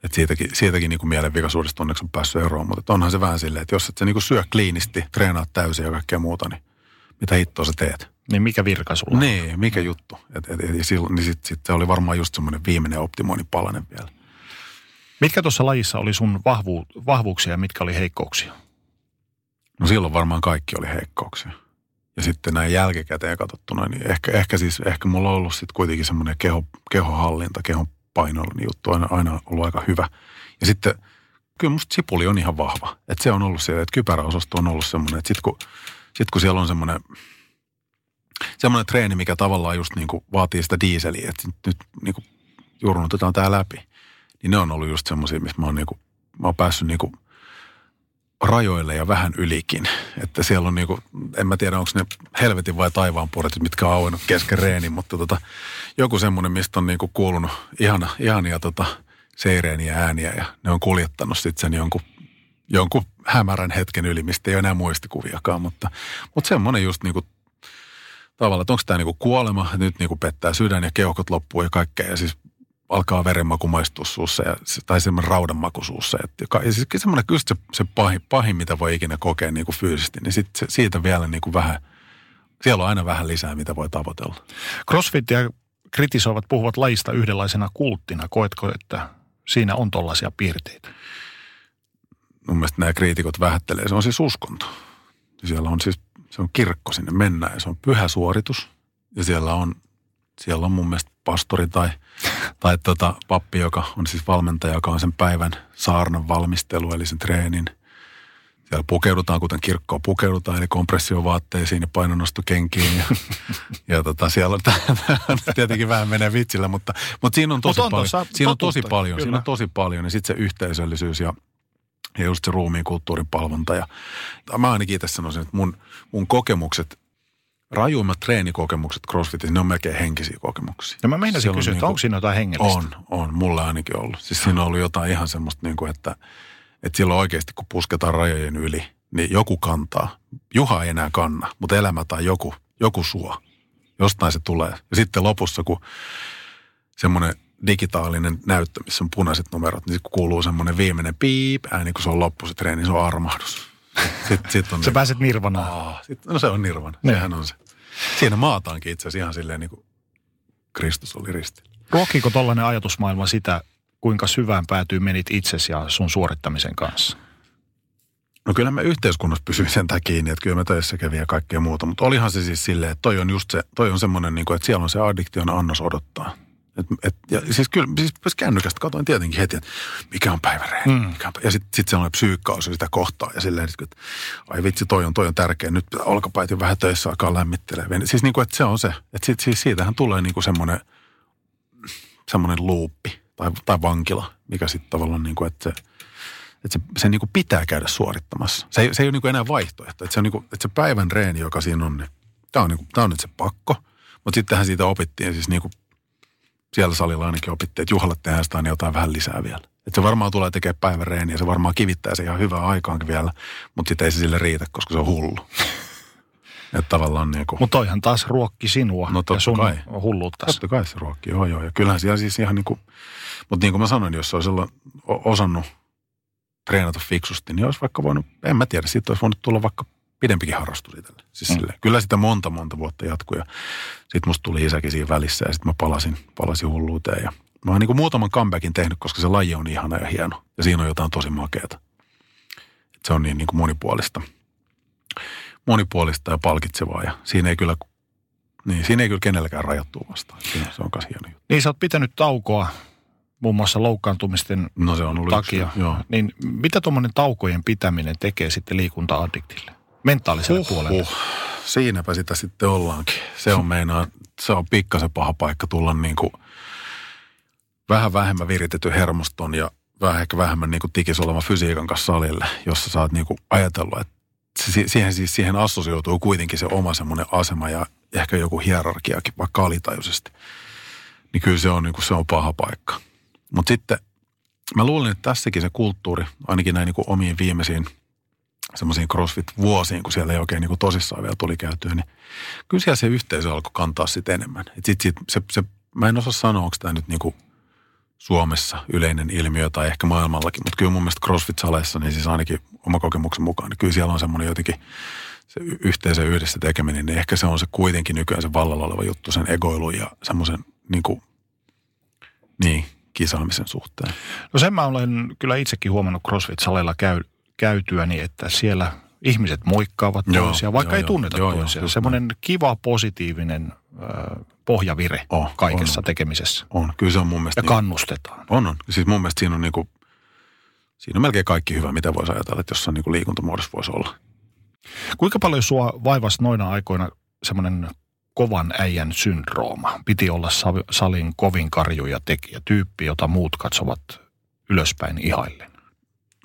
Että siitäkin, siitäkin niin kuin mielenvikaisuudesta onneksi on päässyt eroon, mutta onhan se vähän silleen, että jos et sä niin kuin syö kliinisti, treenaat täysin ja kaikkea muuta, niin mitä hittoa sä teet? Niin mikä virka sulla on? Niin, mikä juttu. Et, et, et, ja silloin, niin sit, sit se oli varmaan just semmoinen viimeinen optimoinnin palanen vielä. Mitkä tuossa lajissa oli sun vahvu, vahvuuksia ja mitkä oli heikkouksia? No silloin varmaan kaikki oli heikkouksia. Ja sitten näin jälkikäteen katsottuna, niin ehkä, ehkä siis, ehkä mulla on ollut sitten kuitenkin semmoinen keho, kehohallinta, kehon painollinen juttu aina, aina ollut aika hyvä. Ja sitten kyllä musta sipuli on ihan vahva. Että se on ollut siellä, että kypäräosasto on ollut semmoinen, että sitten kun, sit kun siellä on semmoinen semmoinen treeni, mikä tavallaan just niin kuin vaatii sitä diiseliä, että nyt niin kuin jurnutetaan tämä läpi. Niin ne on ollut just semmoisia, missä mä oon, niin kuin, mä oon päässyt niin kuin rajoille ja vähän ylikin. Että siellä on niinku, en mä tiedä onko ne helvetin vai taivaan puolet, mitkä on auennut kesken reeni, mutta tota, joku semmoinen, mistä on niinku kuulunut ihana, ihania tota, seireeniä ääniä ja ne on kuljettanut sitten sen jonkun, jonkun hämärän hetken yli, mistä ei ole enää muistikuviakaan, mutta, mutta semmoinen just niinku tavallaan, että onko tämä niinku kuolema, että nyt niinku pettää sydän ja keuhkot loppuu ja kaikkea ja siis alkaa verenmaku maistua suussa ja, tai semmoinen raudanmaku suussa. Ja, ja siis semmoinen kyllä se, se pahin, pahin, mitä voi ikinä kokea niin kuin fyysisesti, niin sit se, siitä vielä niin kuin vähän, siellä on aina vähän lisää, mitä voi tavoitella. Crossfitia kritisoivat puhuvat lajista yhdenlaisena kulttina. Koetko, että siinä on tollaisia piirteitä? Mun mielestä nämä kriitikot vähättelee. Se on siis uskonto. Siellä on siis, se on kirkko sinne mennään ja se on pyhä suoritus. Ja siellä on, siellä on mun mielestä pastori tai, tai tota, pappi, joka on siis valmentaja, joka on sen päivän saarnan valmistelu, eli sen treenin. Siellä pukeudutaan, kuten kirkkoon pukeudutaan, eli kompressiovaatteisiin ja painonnostokenkiin. Ja, ja tota, siellä on, tietenkin vähän menee vitsillä, mutta, mutta siinä on tosi Mut on paljon. Siinä on tosi paljon, siinä on tosi paljon. Ja sitten se yhteisöllisyys ja, ja just se ruumiin kulttuurin palvonta. Ja, mä ainakin itse sanoisin, että mun, mun kokemukset rajuimmat treenikokemukset CrossFitissa, ne on melkein henkisiä kokemuksia. Ja mä meinasin kysyä, on, että onko siinä jotain hengellistä? On, on. Mulla ainakin ollut. Siis siinä on ollut jotain ihan semmoista, niin kuin, että, että silloin oikeasti kun pusketaan rajojen yli, niin joku kantaa. Juha ei enää kanna, mutta elämä tai joku, joku suo. Jostain se tulee. Ja sitten lopussa, kun semmoinen digitaalinen näyttö, missä on punaiset numerot, niin kun kuuluu semmoinen viimeinen piip ääni, kun se on loppu se treeni, se on armahdus. Sitten, sit on Sä niin, pääset nirvanaan. sit, no se on nirvana, ne. sehän on se. Siinä maataankin itse asiassa ihan silleen niin kuin Kristus oli risti. Ruokkiiko tollainen ajatusmaailma sitä, kuinka syvään päätyy menit itsesi ja sun suorittamisen kanssa? No kyllä mä yhteiskunnassa pysyin sen takia kiinni, että kyllä mä töissä kävin ja kaikkea muuta. Mutta olihan se siis silleen, että toi on just se, toi on semmoinen, niin kuin, että siellä on se addiktion annos odottaa. Et, et, ja siis kyllä, siis kännykästä katsoin tietenkin heti, että mikä on päiväreeni. Mm. Mikä on, ja sitten sit sellainen psyykkaus sitä kohtaa ja silleen, että ai vitsi, toi on, toi on tärkeä. Nyt olkapäät jo vähän töissä alkaa lämmittelee. Siis niin kuin, että se on se. Että sit, siis siitähän tulee niin kuin semmoinen, semmoinen luuppi tai, tai vankila, mikä sitten tavallaan niin kuin, että se, että se, se niin kuin pitää käydä suorittamassa. Se ei, se ei ole niin kuin enää vaihtoehto. Että se, on niin kuin, että se päivän reeni, joka siinä on, niin tämä on, niin kuin, tämä on nyt se pakko. Mutta sittenhän siitä opittiin siis niin kuin siellä salilla ainakin opittiin, että juhlalle tehdään sitä niin jotain vähän lisää vielä. Että se varmaan tulee tekemään päivän reeniä, se varmaan kivittää se ihan hyvää aikaankin vielä, mutta sitten ei se sille riitä, koska se on hullu. Että tavallaan niin kuin... Mutta toihan taas ruokki sinua no, ja sun kai. hulluutta. Totta kai se ruokki, joo joo. Ja kyllähän siellä siis ihan niin kuin, mutta niin kuin mä sanoin, jos se olisi osannut treenata fiksusti, niin olisi vaikka voinut, en mä tiedä, siitä olisi voinut tulla vaikka pidempikin harrastus itselle. Siis mm. sille, kyllä sitä monta monta vuotta jatkui ja sitten musta tuli isäkin siinä välissä ja sitten mä palasin, palasin hulluuteen. Ja mä oon niin muutaman comebackin tehnyt, koska se laji on ihana ja hieno ja siinä on jotain tosi makeata. Et se on niin, niin kuin monipuolista. Monipuolista ja palkitsevaa ja siinä ei kyllä, niin, siinä ei kyllä kenelläkään rajattua vastaan. Siinä, se on myös hieno juttu. Niin sä oot pitänyt taukoa muun muassa loukkaantumisten no, se on ollut takia. Yksi, joo. Niin mitä tuommoinen taukojen pitäminen tekee sitten liikunta-addiktille? Mentaaliselle uh, puolelle? Siinäpä sitä sitten ollaankin. Se on meinaa, se on pikkasen paha paikka tulla niin kuin vähän vähemmän viritetty hermoston ja vähän ehkä vähemmän niin kuin tikis oleva fysiikan kanssa salille, jossa sä oot niin kuin ajatellut, että siihen, siis siihen assosioituu kuitenkin se oma semmoinen asema ja ehkä joku hierarkiakin, vaikka alitajuisesti. Niin kyllä se on, niin kuin, se on paha paikka. Mutta sitten mä luulen, että tässäkin se kulttuuri, ainakin näin niin kuin omiin viimeisiin semmoisiin CrossFit-vuosiin, kun siellä ei oikein niin tosissaan vielä tuli käytyä, niin kyllä siellä se yhteisö alkoi kantaa sitten enemmän. Et sit, sit, se, se, mä en osaa sanoa, onko tämä nyt niin kuin Suomessa yleinen ilmiö tai ehkä maailmallakin, mutta kyllä mun mielestä CrossFit-saleissa, niin siis ainakin oma kokemuksen mukaan, niin kyllä siellä on semmoinen jotenkin se yhteisö yhdessä tekeminen, niin ehkä se on se kuitenkin nykyään se vallalla oleva juttu, sen egoilun ja semmoisen niin kuin, niin, kisaamisen suhteen? No sen mä olen kyllä itsekin huomannut CrossFit-salilla käy, käytyäni, että siellä ihmiset moikkaavat joo, toisia, vaikka joo, ei tunneta joo, toisia. Joo, Semmoinen kiva, positiivinen pohjavire oh, kaikessa on, tekemisessä. On, kyllä se on mun mielestä. Ja niin, kannustetaan. On, on. Siis mun mielestä siinä on niinku, siinä on melkein kaikki hyvä, mitä voisi ajatella, että jossain niinku liikuntamuodossa voisi olla. Kuinka paljon sua vaivasi noina aikoina semmoinen kovan äijän syndrooma. Piti olla salin kovin karjuja tekijä, tyyppi, jota muut katsovat ylöspäin ihaillen.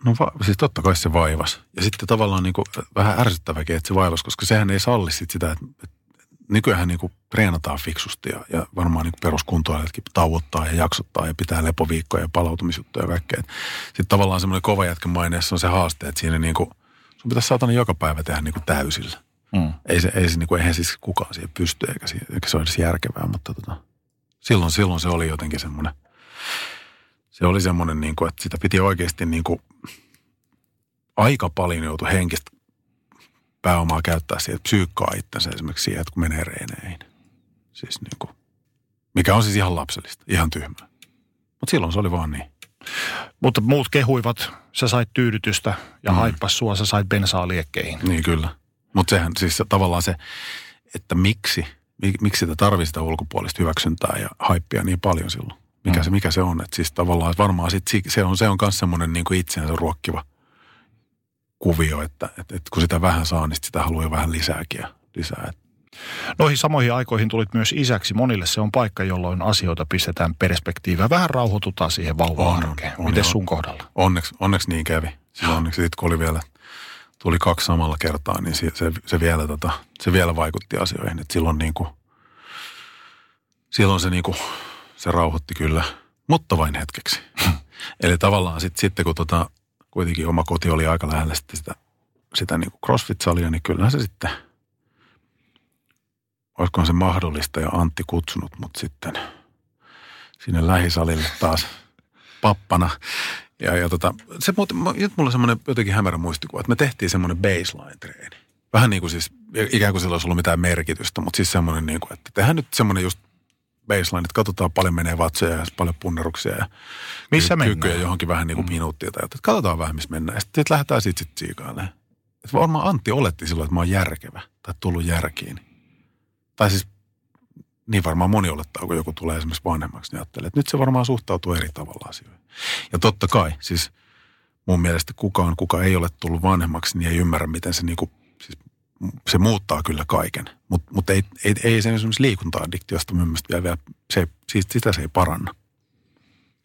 No va- siis totta kai se vaivas. Ja sitten tavallaan niin kuin vähän ärsyttäväkin, että se vaivas, koska sehän ei salli sit sitä, että, että nykyään niin kuin treenataan fiksusti ja, ja varmaan niin peruskuntoilijatkin tauottaa ja jaksottaa ja pitää lepoviikkoja ja palautumisjuttuja ja kaikkea. Sitten tavallaan semmoinen kova jätkän maineessa on se haaste, että siinä niin kuin, sun pitäisi saatana joka päivä tehdä niin kuin täysillä. Mm. Ei se, ei se niin kuin, eihän siis kukaan siihen pysty eikä, eikä se ole edes järkevää, mutta tota, silloin, silloin se oli jotenkin semmoinen, se oli semmoinen, niin kuin, että sitä piti oikeasti niin kuin, aika paljon joutua henkistä pääomaa käyttää siihen, että psyykkaa itsensä esimerkiksi siihen, että kun menee reeneihin. Siis niin kuin, mikä on siis ihan lapsellista, ihan tyhmää. Mutta silloin se oli vaan niin. Mutta muut kehuivat, sä sait tyydytystä ja mm. haippas sua, sä sait bensaa liekkeihin. Niin kyllä. Mutta sehän siis tavallaan se, että miksi, miksi sitä tarvii sitä ulkopuolista hyväksyntää ja haippia niin paljon silloin. Mikä, mm. se, mikä se on. Että siis tavallaan että varmaan sit, se on, se on myös semmoinen niin itseänsä ruokkiva kuvio, että, että, että, kun sitä vähän saa, niin sitä haluaa jo vähän lisääkin ja lisää. Noihin samoihin aikoihin tulit myös isäksi. Monille se on paikka, jolloin asioita pistetään perspektiiviä. Vähän rauhoitutaan siihen vauva-arkeen. Miten sun kohdalla? Onneksi, onneksi niin kävi. Siis onneksi sitten kun oli vielä, tuli kaksi samalla kertaa, niin se, se, se, vielä, tota, se vielä vaikutti asioihin. Et silloin, niin kuin, silloin se, niin kuin, se rauhoitti kyllä, mutta vain hetkeksi. Eli tavallaan sit, sitten kun tota, kuitenkin oma koti oli aika lähellä sitten sitä, sitä niin kuin CrossFit-salia, niin kyllähän se sitten, olisikohan se mahdollista ja Antti kutsunut mut sitten sinne lähisalille taas pappana. Ja, ja tota, se nyt mulla on semmoinen jotenkin hämärä muistikuva, että me tehtiin semmoinen baseline-treeni. Vähän niin kuin siis, ikään kuin sillä olisi ollut mitään merkitystä, mutta siis semmoinen niin kuin, että tehdään nyt semmoinen just baseline, että katsotaan paljon menee vatsoja ja paljon punneruksia ja missä ky- kykyjä johonkin vähän niin kuin mm. minuuttia tai jotain. Katsotaan vähän, missä mennään. Sitten sit lähdetään sitten sit siikailemaan. Että varmaan Antti oletti silloin, että mä oon järkevä tai tullut järkiin. Tai siis niin varmaan moni olettaa, kun joku tulee esimerkiksi vanhemmaksi, niin ajattelee, että nyt se varmaan suhtautuu eri tavalla asioihin. Ja totta kai, siis mun mielestä kukaan, kuka ei ole tullut vanhemmaksi, niin ei ymmärrä, miten se niinku se muuttaa kyllä kaiken. Mutta mut ei, ei, ei se esimerkiksi liikunta-addiktiosta mun mielestä vielä, se, siis sitä se ei paranna.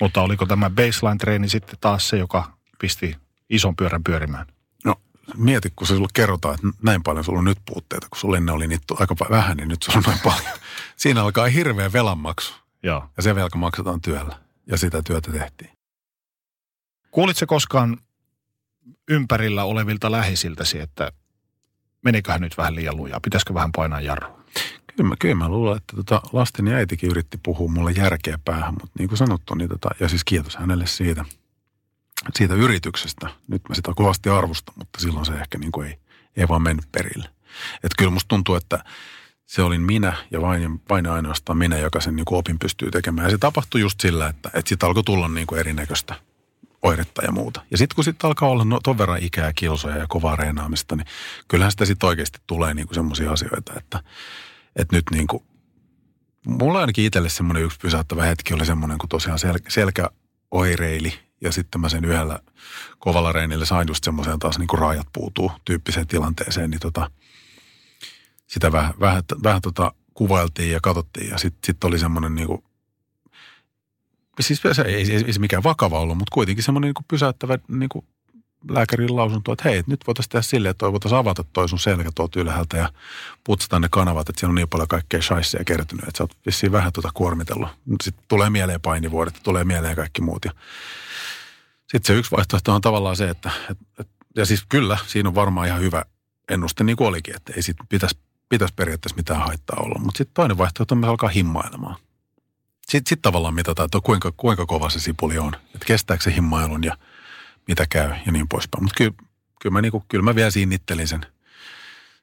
Mutta oliko tämä baseline-treeni sitten taas se, joka pisti ison pyörän pyörimään? No mieti, kun se sulle kerrotaan, että näin paljon sulla on nyt puutteita, kun sulla ennen oli niitä aika vähän, niin nyt sulla on noin paljon. Siinä alkaa hirveä velanmaksu. Joo. Ja se velka maksetaan työllä. Ja sitä työtä tehtiin. Kuulitko koskaan ympärillä olevilta läheisiltäsi, että meniköhän nyt vähän liian lujaa, pitäisikö vähän painaa jarrua? Kyllä mä, kyllä mä luulen, että tota, lasteni äitikin yritti puhua mulle järkeä päähän, mutta niin kuin sanottu, niin tota, ja siis kiitos hänelle siitä, siitä yrityksestä. Nyt mä sitä kovasti arvostan, mutta silloin se ehkä niin kuin ei, ei vaan mennyt perille. Että kyllä musta tuntuu, että se olin minä ja vain, vain ainoastaan minä, joka sen niin kuin opin pystyy tekemään. Ja se tapahtui just sillä, että, että siitä alkoi tulla niin kuin erinäköistä oiretta ja muuta. Ja sitten kun sitten alkaa olla no, ton verran ikää, kilsoja ja kovaa reenaamista, niin kyllähän sitä sitten oikeasti tulee niinku semmoisia asioita, että, että nyt niinku, mulla ainakin itselle semmoinen yksi pysäyttävä hetki oli semmoinen, kun tosiaan sel, selkä oireili ja sitten mä sen yhdellä kovalla reenillä sain just semmoiseen taas niin kuin raajat puutuu tyyppiseen tilanteeseen, niin tota, sitä vähän, vähän, vähän tota kuvailtiin ja katsottiin ja sitten sit oli semmoinen niin kuin siis se ei, ei, ei, ei mikään vakava ollut, mutta kuitenkin semmoinen niin pysäyttävä niin kuin lääkärin lausunto, että hei, nyt voitaisiin tehdä silleen, että voitaisiin avata toi sun selkä tuolta ylhäältä ja putsata ne kanavat, että siellä on niin paljon kaikkea shaisseja kertynyt, että sä oot vissiin vähän tuota kuormitellut. Sitten tulee mieleen painivuodet, tulee mieleen kaikki muut. Sitten se yksi vaihtoehto on tavallaan se, että, että ja siis kyllä, siinä on varmaan ihan hyvä ennuste niin kuin olikin, että ei siitä pitäisi, pitäisi periaatteessa mitään haittaa olla. Mutta sitten toinen vaihtoehto on, että me alkaa himmailemaan. Sitten sit tavallaan mitataan, että kuinka, kuinka kova se sipuli on. Että kestääkö se himmailun ja mitä käy ja niin poispäin. Mutta kyllä, kyllä, mä niinku, kyllä mä vielä sinnittelin sen,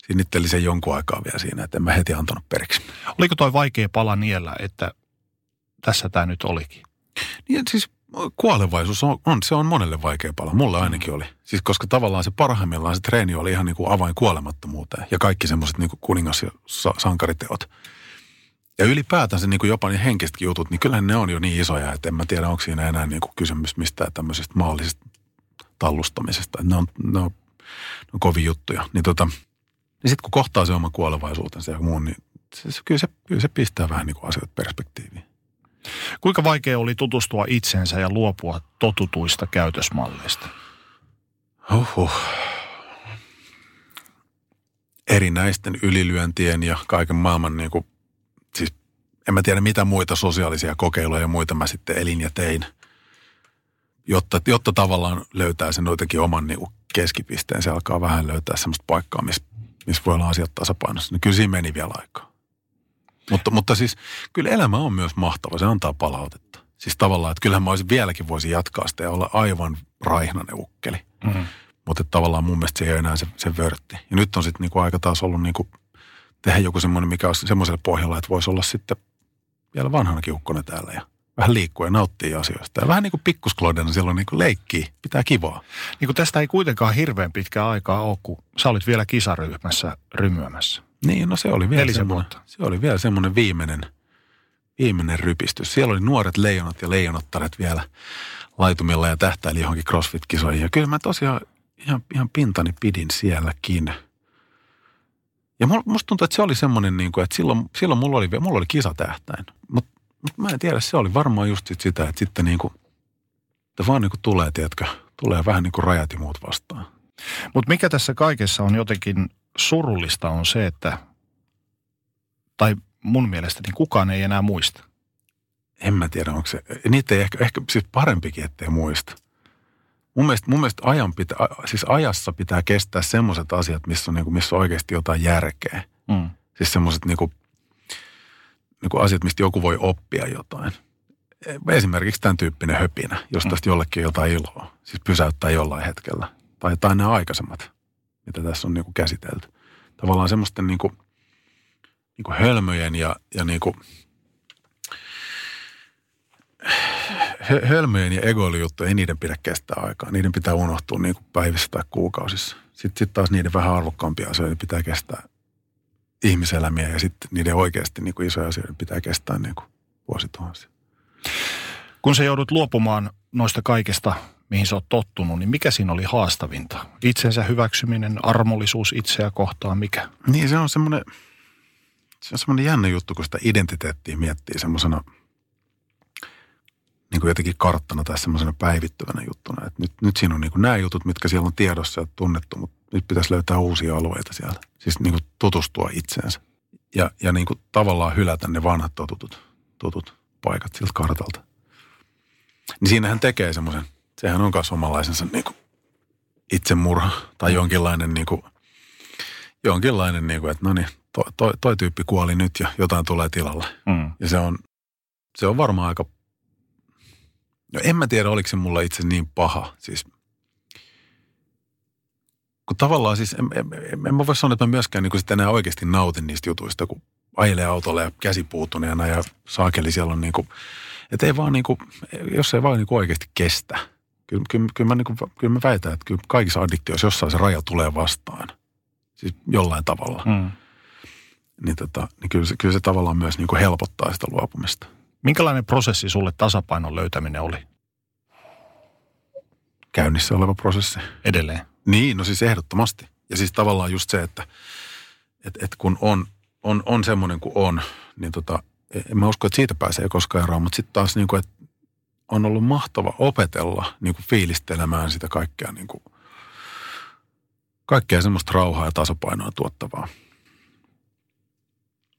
sinnittelin sen jonkun aikaa vielä siinä, että en mä heti antanut periksi. Oliko toi vaikea pala niellä, että tässä tämä nyt olikin? Niin siis kuolevaisuus on, on, se on monelle vaikea pala. Mulle ainakin oli. Siis koska tavallaan se parhaimmillaan se treeni oli ihan niin kuin avain kuolemattomuuteen. Ja kaikki semmoiset niin kuningas- ja sankariteot – ja ylipäätään se niin kuin jopa niin henkisetkin jutut, niin kyllähän ne on jo niin isoja, että en mä tiedä, onko siinä enää niin kuin kysymys mistään tämmöisestä maallisesta tallustamisesta. Ne on, ne on, ne on kovin juttuja. Niin, tota, niin sitten kun kohtaa se oma kuolevaisuutensa ja muun, niin se, se, kyllä, se, kyllä se pistää vähän niin kuin asioita perspektiiviin. Kuinka vaikea oli tutustua itsensä ja luopua totutuista käytösmalleista? Huhhuh. Erinäisten ylilyöntien ja kaiken maailman niin kuin, en mä tiedä mitä muita sosiaalisia kokeiluja ja muita mä sitten elin ja tein, jotta, jotta tavallaan löytää sen jotenkin oman niin keskipisteen. Se alkaa vähän löytää semmoista paikkaa, missä, missä voi olla asiat tasapainossa. Niin kyllä siinä meni vielä aikaa. Mutta, mutta siis kyllä elämä on myös mahtava, se antaa palautetta. Siis tavallaan, että kyllähän mä olisin vieläkin voisin jatkaa sitä ja olla aivan raihnanen ukkeli. Mm-hmm. Mutta tavallaan mun mielestä se ei ole enää se, se vörtti. Ja nyt on sitten niinku aika taas ollut niinku tehdä joku semmoinen, mikä on semmoiselle pohjalla, että voisi olla sitten vielä vanhana kiukkona täällä ja vähän liikkua ja nauttii asioista. Ja vähän niin kuin pikkusklodena silloin niin kuin leikkii, pitää kivaa. Niin kuin tästä ei kuitenkaan hirveän pitkä aikaa ole, kun sä olit vielä kisaryhmässä rymyämässä. Niin, no se oli vielä semmoinen, se oli vielä semmoinen viimeinen, viimeinen rypistys. Siellä oli nuoret leijonat ja leijonattaret vielä laitumilla ja tähtäili johonkin CrossFit-kisoihin. Ja kyllä mä tosiaan ihan, ihan pintani pidin sielläkin. Ja musta tuntuu, että se oli semmoinen, niin kuin, että silloin, silloin mulla oli, mulla oli kisatähtäin. Mutta mut mä en tiedä, se oli varmaan just sit sitä, että sitten niin kuin, että vaan niin kuin tulee, tiedätkö, tulee vähän niin kuin rajat ja muut vastaan. Mutta mikä tässä kaikessa on jotenkin surullista on se, että, tai mun mielestä niin kukaan ei enää muista. En mä tiedä, onko se, niitä ei ehkä, ehkä siis parempikin, ettei muista. Mun mielestä, mun mielestä ajan pitä, siis ajassa pitää kestää semmoiset asiat, missä on, niin kuin, missä on oikeasti jotain järkeä. Mm. Siis semmoiset niin kuin, niin kuin asiat, mistä joku voi oppia jotain. Esimerkiksi tämän tyyppinen höpinä, jos tästä jollekin jotain iloa. Siis pysäyttää jollain hetkellä. Tai, tai nämä aikaisemmat mitä tässä on niin kuin käsitelty. Tavallaan semmoisten niin kuin, niin kuin hölmöjen ja, ja niin kuin, hölmöjen ja egoilijuttujen, ei niiden pidä kestää aikaa. Niiden pitää unohtua niin kuin päivissä tai kuukausissa. Sitten sit taas niiden vähän arvokkaampia asioita pitää kestää ihmiselämiä ja sitten niiden oikeasti niin kuin isoja asioita pitää kestää niin kuin vuosituhansia. Kun sä joudut luopumaan noista kaikista mihin sä oot tottunut, niin mikä siinä oli haastavinta? Itsensä hyväksyminen, armollisuus itseä kohtaan, mikä? Niin se on semmoinen, se on semmoinen jännä juttu, kun sitä identiteettiä miettii semmoisena niin kuin jotenkin karttana tai semmoisena päivittyvänä juttuna. Että nyt, nyt siinä on niin kuin nämä jutut, mitkä siellä on tiedossa ja tunnettu, mutta nyt pitäisi löytää uusia alueita siellä. Siis niin kuin tutustua itseensä ja, ja niin kuin tavallaan hylätä ne vanhat totutut, tutut paikat siltä kartalta. Niin siinähän tekee semmoisen – sehän on myös omanlaisensa niin kuin itsemurha tai jonkinlainen, niin kuin, jonkinlainen niin kuin, että no niin, toi, toi, toi, tyyppi kuoli nyt ja jotain tulee tilalle. Mm. Ja se on, se on varmaan aika, no en mä tiedä oliko se mulla itse niin paha. Siis, kun tavallaan siis, en, en, en, en mä voi sanoa, että mä myöskään niin sitten enää oikeasti nautin niistä jutuista, kun ajelee autolle ja käsi puuttuneena ja saakeli siellä on niin kuin, että ei vaan niin kuin, jos ei vaan niin kuin oikeasti kestä – Kyllä, kyllä, kyllä, mä, niin kuin, kyllä mä väitän, että kyllä kaikissa addiktioissa jossain se raja tulee vastaan. Siis jollain tavalla. Mm. Niin, tota, niin kyllä, se, kyllä se tavallaan myös niin kuin helpottaa sitä luopumista. Minkälainen prosessi sulle tasapainon löytäminen oli? Käynnissä oleva prosessi. Edelleen? Niin, no siis ehdottomasti. Ja siis tavallaan just se, että et, et kun on, on, on semmoinen kuin on, niin tota, en mä usko, että siitä pääsee koskaan eroon, mutta sitten taas niin kuin, että on ollut mahtava opetella niin kuin fiilistelemään sitä kaikkea, niin kuin, kaikkea semmoista rauhaa ja tasapainoa tuottavaa.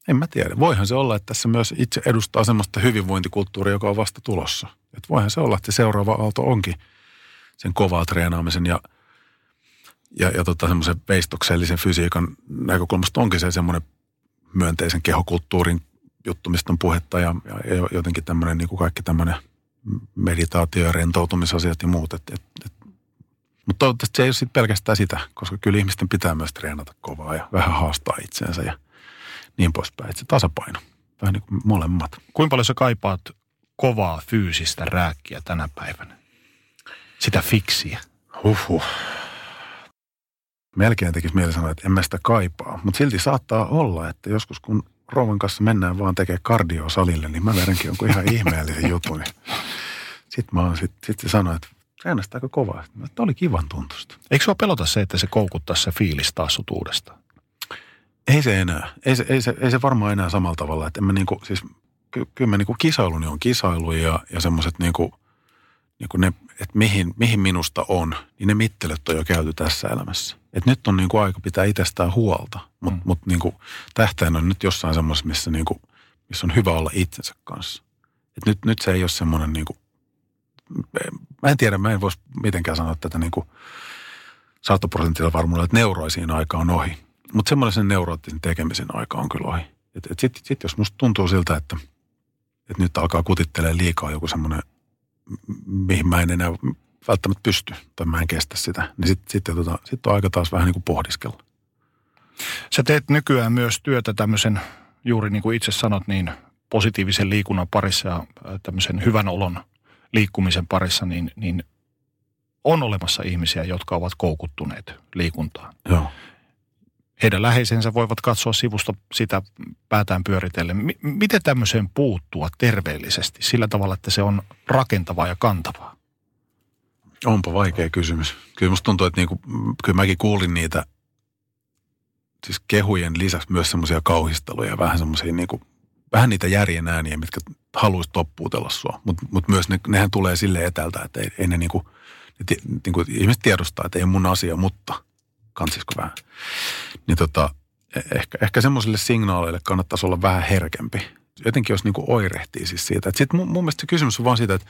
En mä tiedä. Voihan se olla, että tässä myös itse edustaa semmoista hyvinvointikulttuuria, joka on vasta tulossa. Että voihan se olla, että se seuraava aalto onkin sen kovaa treenaamisen ja, ja, ja tota semmoisen veistoksellisen fysiikan näkökulmasta onkin se semmoinen myönteisen kehokulttuurin juttu, mistä on puhetta ja, ja jotenkin tämmöinen niin kuin kaikki tämmöinen – meditaatio- ja rentoutumisasiat ja muut. Et, et, et. Mutta toivottavasti se ei ole sit pelkästään sitä, koska kyllä ihmisten pitää myös treenata kovaa ja vähän haastaa itseensä ja niin poispäin. Et se tasapaino, vähän niin kuin molemmat. Kuinka paljon sä kaipaat kovaa fyysistä rääkkiä tänä päivänä? Sitä fiksiä. Huhhuh. Melkein tekisi mieli sanoa, että en mä sitä kaipaa. Mutta silti saattaa olla, että joskus kun rouvan kanssa mennään vaan tekemään kardio salille, niin mä vedänkin jonkun ihan ihmeellisen jutun. Sitten mä sit, sit se sanoi, että aika kovaa. Että oli kivan tuntusta. Eikö sua pelota se, että se koukuttaa se fiilis taas sut uudestaan? Ei se enää. Ei se, ei se, ei se varmaan enää samalla tavalla. Että en mä niinku, siis, ky, kyllä mä niinku kisailuni on kisailu ja, ja semmoiset niinku, niinku ne, että mihin, mihin minusta on, niin ne mittelöt on jo käyty tässä elämässä. Et nyt on niinku aika pitää itsestään huolta, mutta mm. mut niinku tähtäin on nyt jossain semmoisessa, missä, niinku, missä on hyvä olla itsensä kanssa. Et nyt, nyt se ei ole semmoinen niinku, mä en tiedä, mä en voisi mitenkään sanoa tätä niinku satoprosentilla varmuudella, että neuroisiin aika on ohi. Mutta semmoinen sen neuroottisen tekemisen aika on kyllä ohi. Sitten sit, sit jos musta tuntuu siltä, että, että nyt alkaa kutittelee liikaa joku semmoinen, mihin mä en enää välttämättä pysty tai mä en kestä sitä, niin sitten sit, tota, sit on aika taas vähän niin kuin pohdiskella. Sä teet nykyään myös työtä tämmöisen, juuri niin kuin itse sanot, niin positiivisen liikunnan parissa ja tämmöisen hyvän olon liikkumisen parissa, niin, niin on olemassa ihmisiä, jotka ovat koukuttuneet liikuntaan. Joo. Heidän läheisensä voivat katsoa sivusta sitä päätään pyöritellen. Miten tämmöiseen puuttua terveellisesti sillä tavalla, että se on rakentavaa ja kantavaa? Onpa vaikea kysymys. Kyllä musta tuntuu, että niinku, kyllä mäkin kuulin niitä siis kehujen lisäksi myös semmoisia kauhisteluja, vähän semmoisia niinku, vähän niitä järjen ääniä, mitkä haluaisi toppuutella sua. Mutta mut myös ne, nehän tulee sille etältä, että ei, ei ne niinku, ne, niinku, ihmiset tiedostaa, että ei mun asia, mutta kansisko vähän. Niin tota, e- ehkä, ehkä semmoisille signaaleille kannattaisi olla vähän herkempi. Jotenkin jos niinku oirehtii siis siitä. Sitten mun, mun mielestä se kysymys on vaan siitä, että,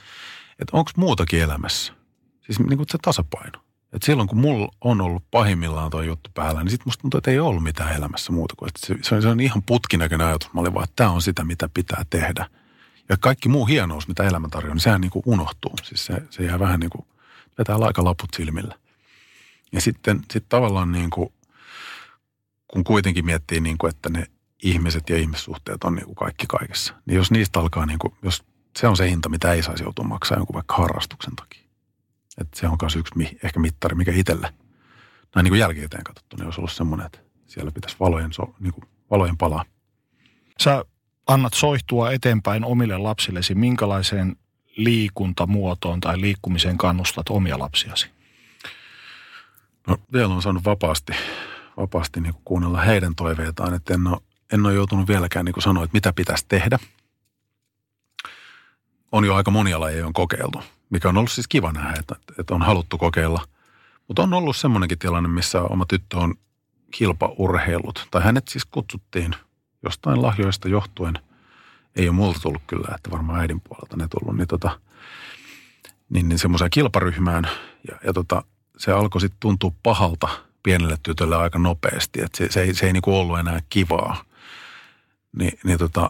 että onko muutakin elämässä. Siis niin kuin se tasapaino. Et silloin kun mulla on ollut pahimmillaan tuo juttu päällä, niin sitten musta tuntuu, että ei ollut mitään elämässä muuta kuin, se, se, on, se on ihan putkinäköinen ajatus. Mä olin vaan, että tämä on sitä, mitä pitää tehdä. Ja kaikki muu hienous, mitä elämä tarjoaa, niin sehän niin kuin unohtuu. Siis se, se jää vähän niin kuin, vetää laput silmillä. Ja sitten sit tavallaan niin kuin, kun kuitenkin miettii, niin kuin, että ne ihmiset ja ihmissuhteet on niin kuin kaikki kaikessa, niin jos niistä alkaa, niin kuin, jos se on se hinta, mitä ei saisi joutua maksaa jonkun vaikka harrastuksen takia. Että se on myös yksi ehkä mittari, mikä itselle, näin niin kuin jälkikäteen katsottu, niin olisi ollut semmoinen, että siellä pitäisi valojen, so, niin kuin valojen palaa. Sä annat soihtua eteenpäin omille lapsillesi. Minkälaiseen liikuntamuotoon tai liikkumiseen kannustat omia lapsiasi? No vielä on saanut vapaasti, vapaasti niin kuin kuunnella heidän toiveitaan, että en ole, en ole joutunut vieläkään niin kuin sanoa, että mitä pitäisi tehdä. On jo aika monia lajeja on kokeiltu mikä on ollut siis kiva nähdä, että, että on haluttu kokeilla. Mutta on ollut semmoinenkin tilanne, missä oma tyttö on kilpaurheilut, tai hänet siis kutsuttiin jostain lahjoista johtuen. Ei ole multa tullut kyllä, että varmaan äidin puolelta ne tullut, niin, tota, niin, niin semmoiseen kilparyhmään. Ja, ja tota, se alkoi sitten tuntua pahalta pienelle tytölle aika nopeasti, että se, se ei, se ei niinku ollut enää kivaa. Ni, niin tota,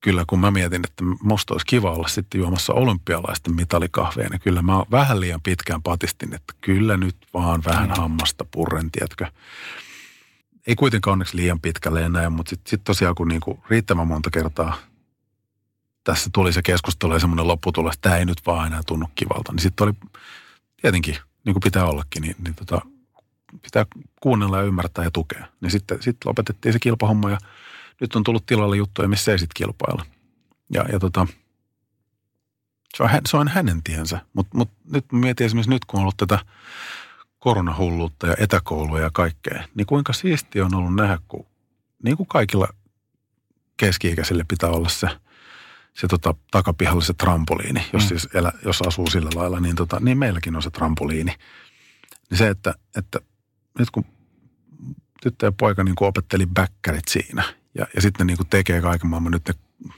kyllä kun mä mietin, että musta olisi kiva olla sitten juomassa olympialaisten mitalikahveja, niin kyllä mä vähän liian pitkään patistin, että kyllä nyt vaan vähän mm. hammasta purren, tiedätkö. Ei kuitenkaan onneksi liian pitkälle enää, mutta sitten sit tosiaan kun niinku riittävän monta kertaa tässä tuli se keskustelu ja semmoinen lopputulos, että tämä ei nyt vaan enää tunnu kivalta, niin sitten oli tietenkin, niin kuin pitää ollakin, niin, niin tota, pitää kuunnella ja ymmärtää ja tukea. Niin sitten sit lopetettiin se kilpahomma ja nyt on tullut tilalle juttuja, missä ei sitten kilpailla. Ja, ja tota, se on, se on hänen tiensä. Mutta mut nyt mietin esimerkiksi nyt, kun on ollut tätä koronahulluutta ja etäkoulua ja kaikkea, niin kuinka siistiä on ollut nähdä, kun niin kuin kaikilla keski-ikäisille pitää olla se, se tota, takapihalla se trampoliini, jos, mm. siis elä, jos asuu sillä lailla, niin, tota, niin meilläkin on se trampoliini. Niin se, että, että nyt kun tyttö ja poika niin kuin opetteli bäkkärit siinä ja, ja sitten ne niin kuin tekee kaiken maailman, nyt ne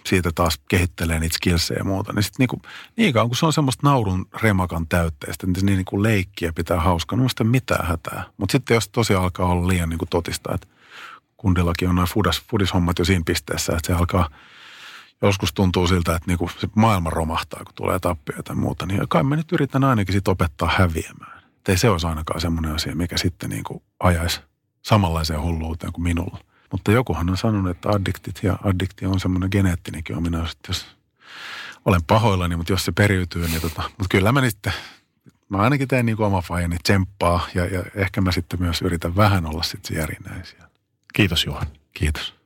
siitä taas kehittelee niitä skillsejä ja muuta. Niin sitten niin, kuin, niin kauan kun se on semmoista naurun remakan täytteistä, niin, niin, niin kuin leikkiä pitää hauskaa, no sitten mitään hätää. Mutta sitten jos tosiaan alkaa olla liian niin kuin totista, että kundillakin on noin fudis, fudishommat jo siinä pisteessä, että se alkaa joskus tuntuu siltä, että niin kuin se maailma romahtaa, kun tulee tappia tai muuta. Niin kai mä nyt yritän ainakin sit opettaa häviämään. Että ei se olisi ainakaan semmoinen asia, mikä sitten niin kuin ajaisi samanlaiseen hulluuteen kuin minulla. Mutta jokuhan on sanonut, että addiktit ja addiktio on semmoinen geneettinenkin ominaisuus, että jos olen pahoillani, mutta jos se periytyy, niin tota, mutta kyllä mä sitten, mä ainakin teen niin kuin oma fajani tsemppaa ja, ja ehkä mä sitten myös yritän vähän olla sitten se järinäisiä. Kiitos Juhan. Kiitos.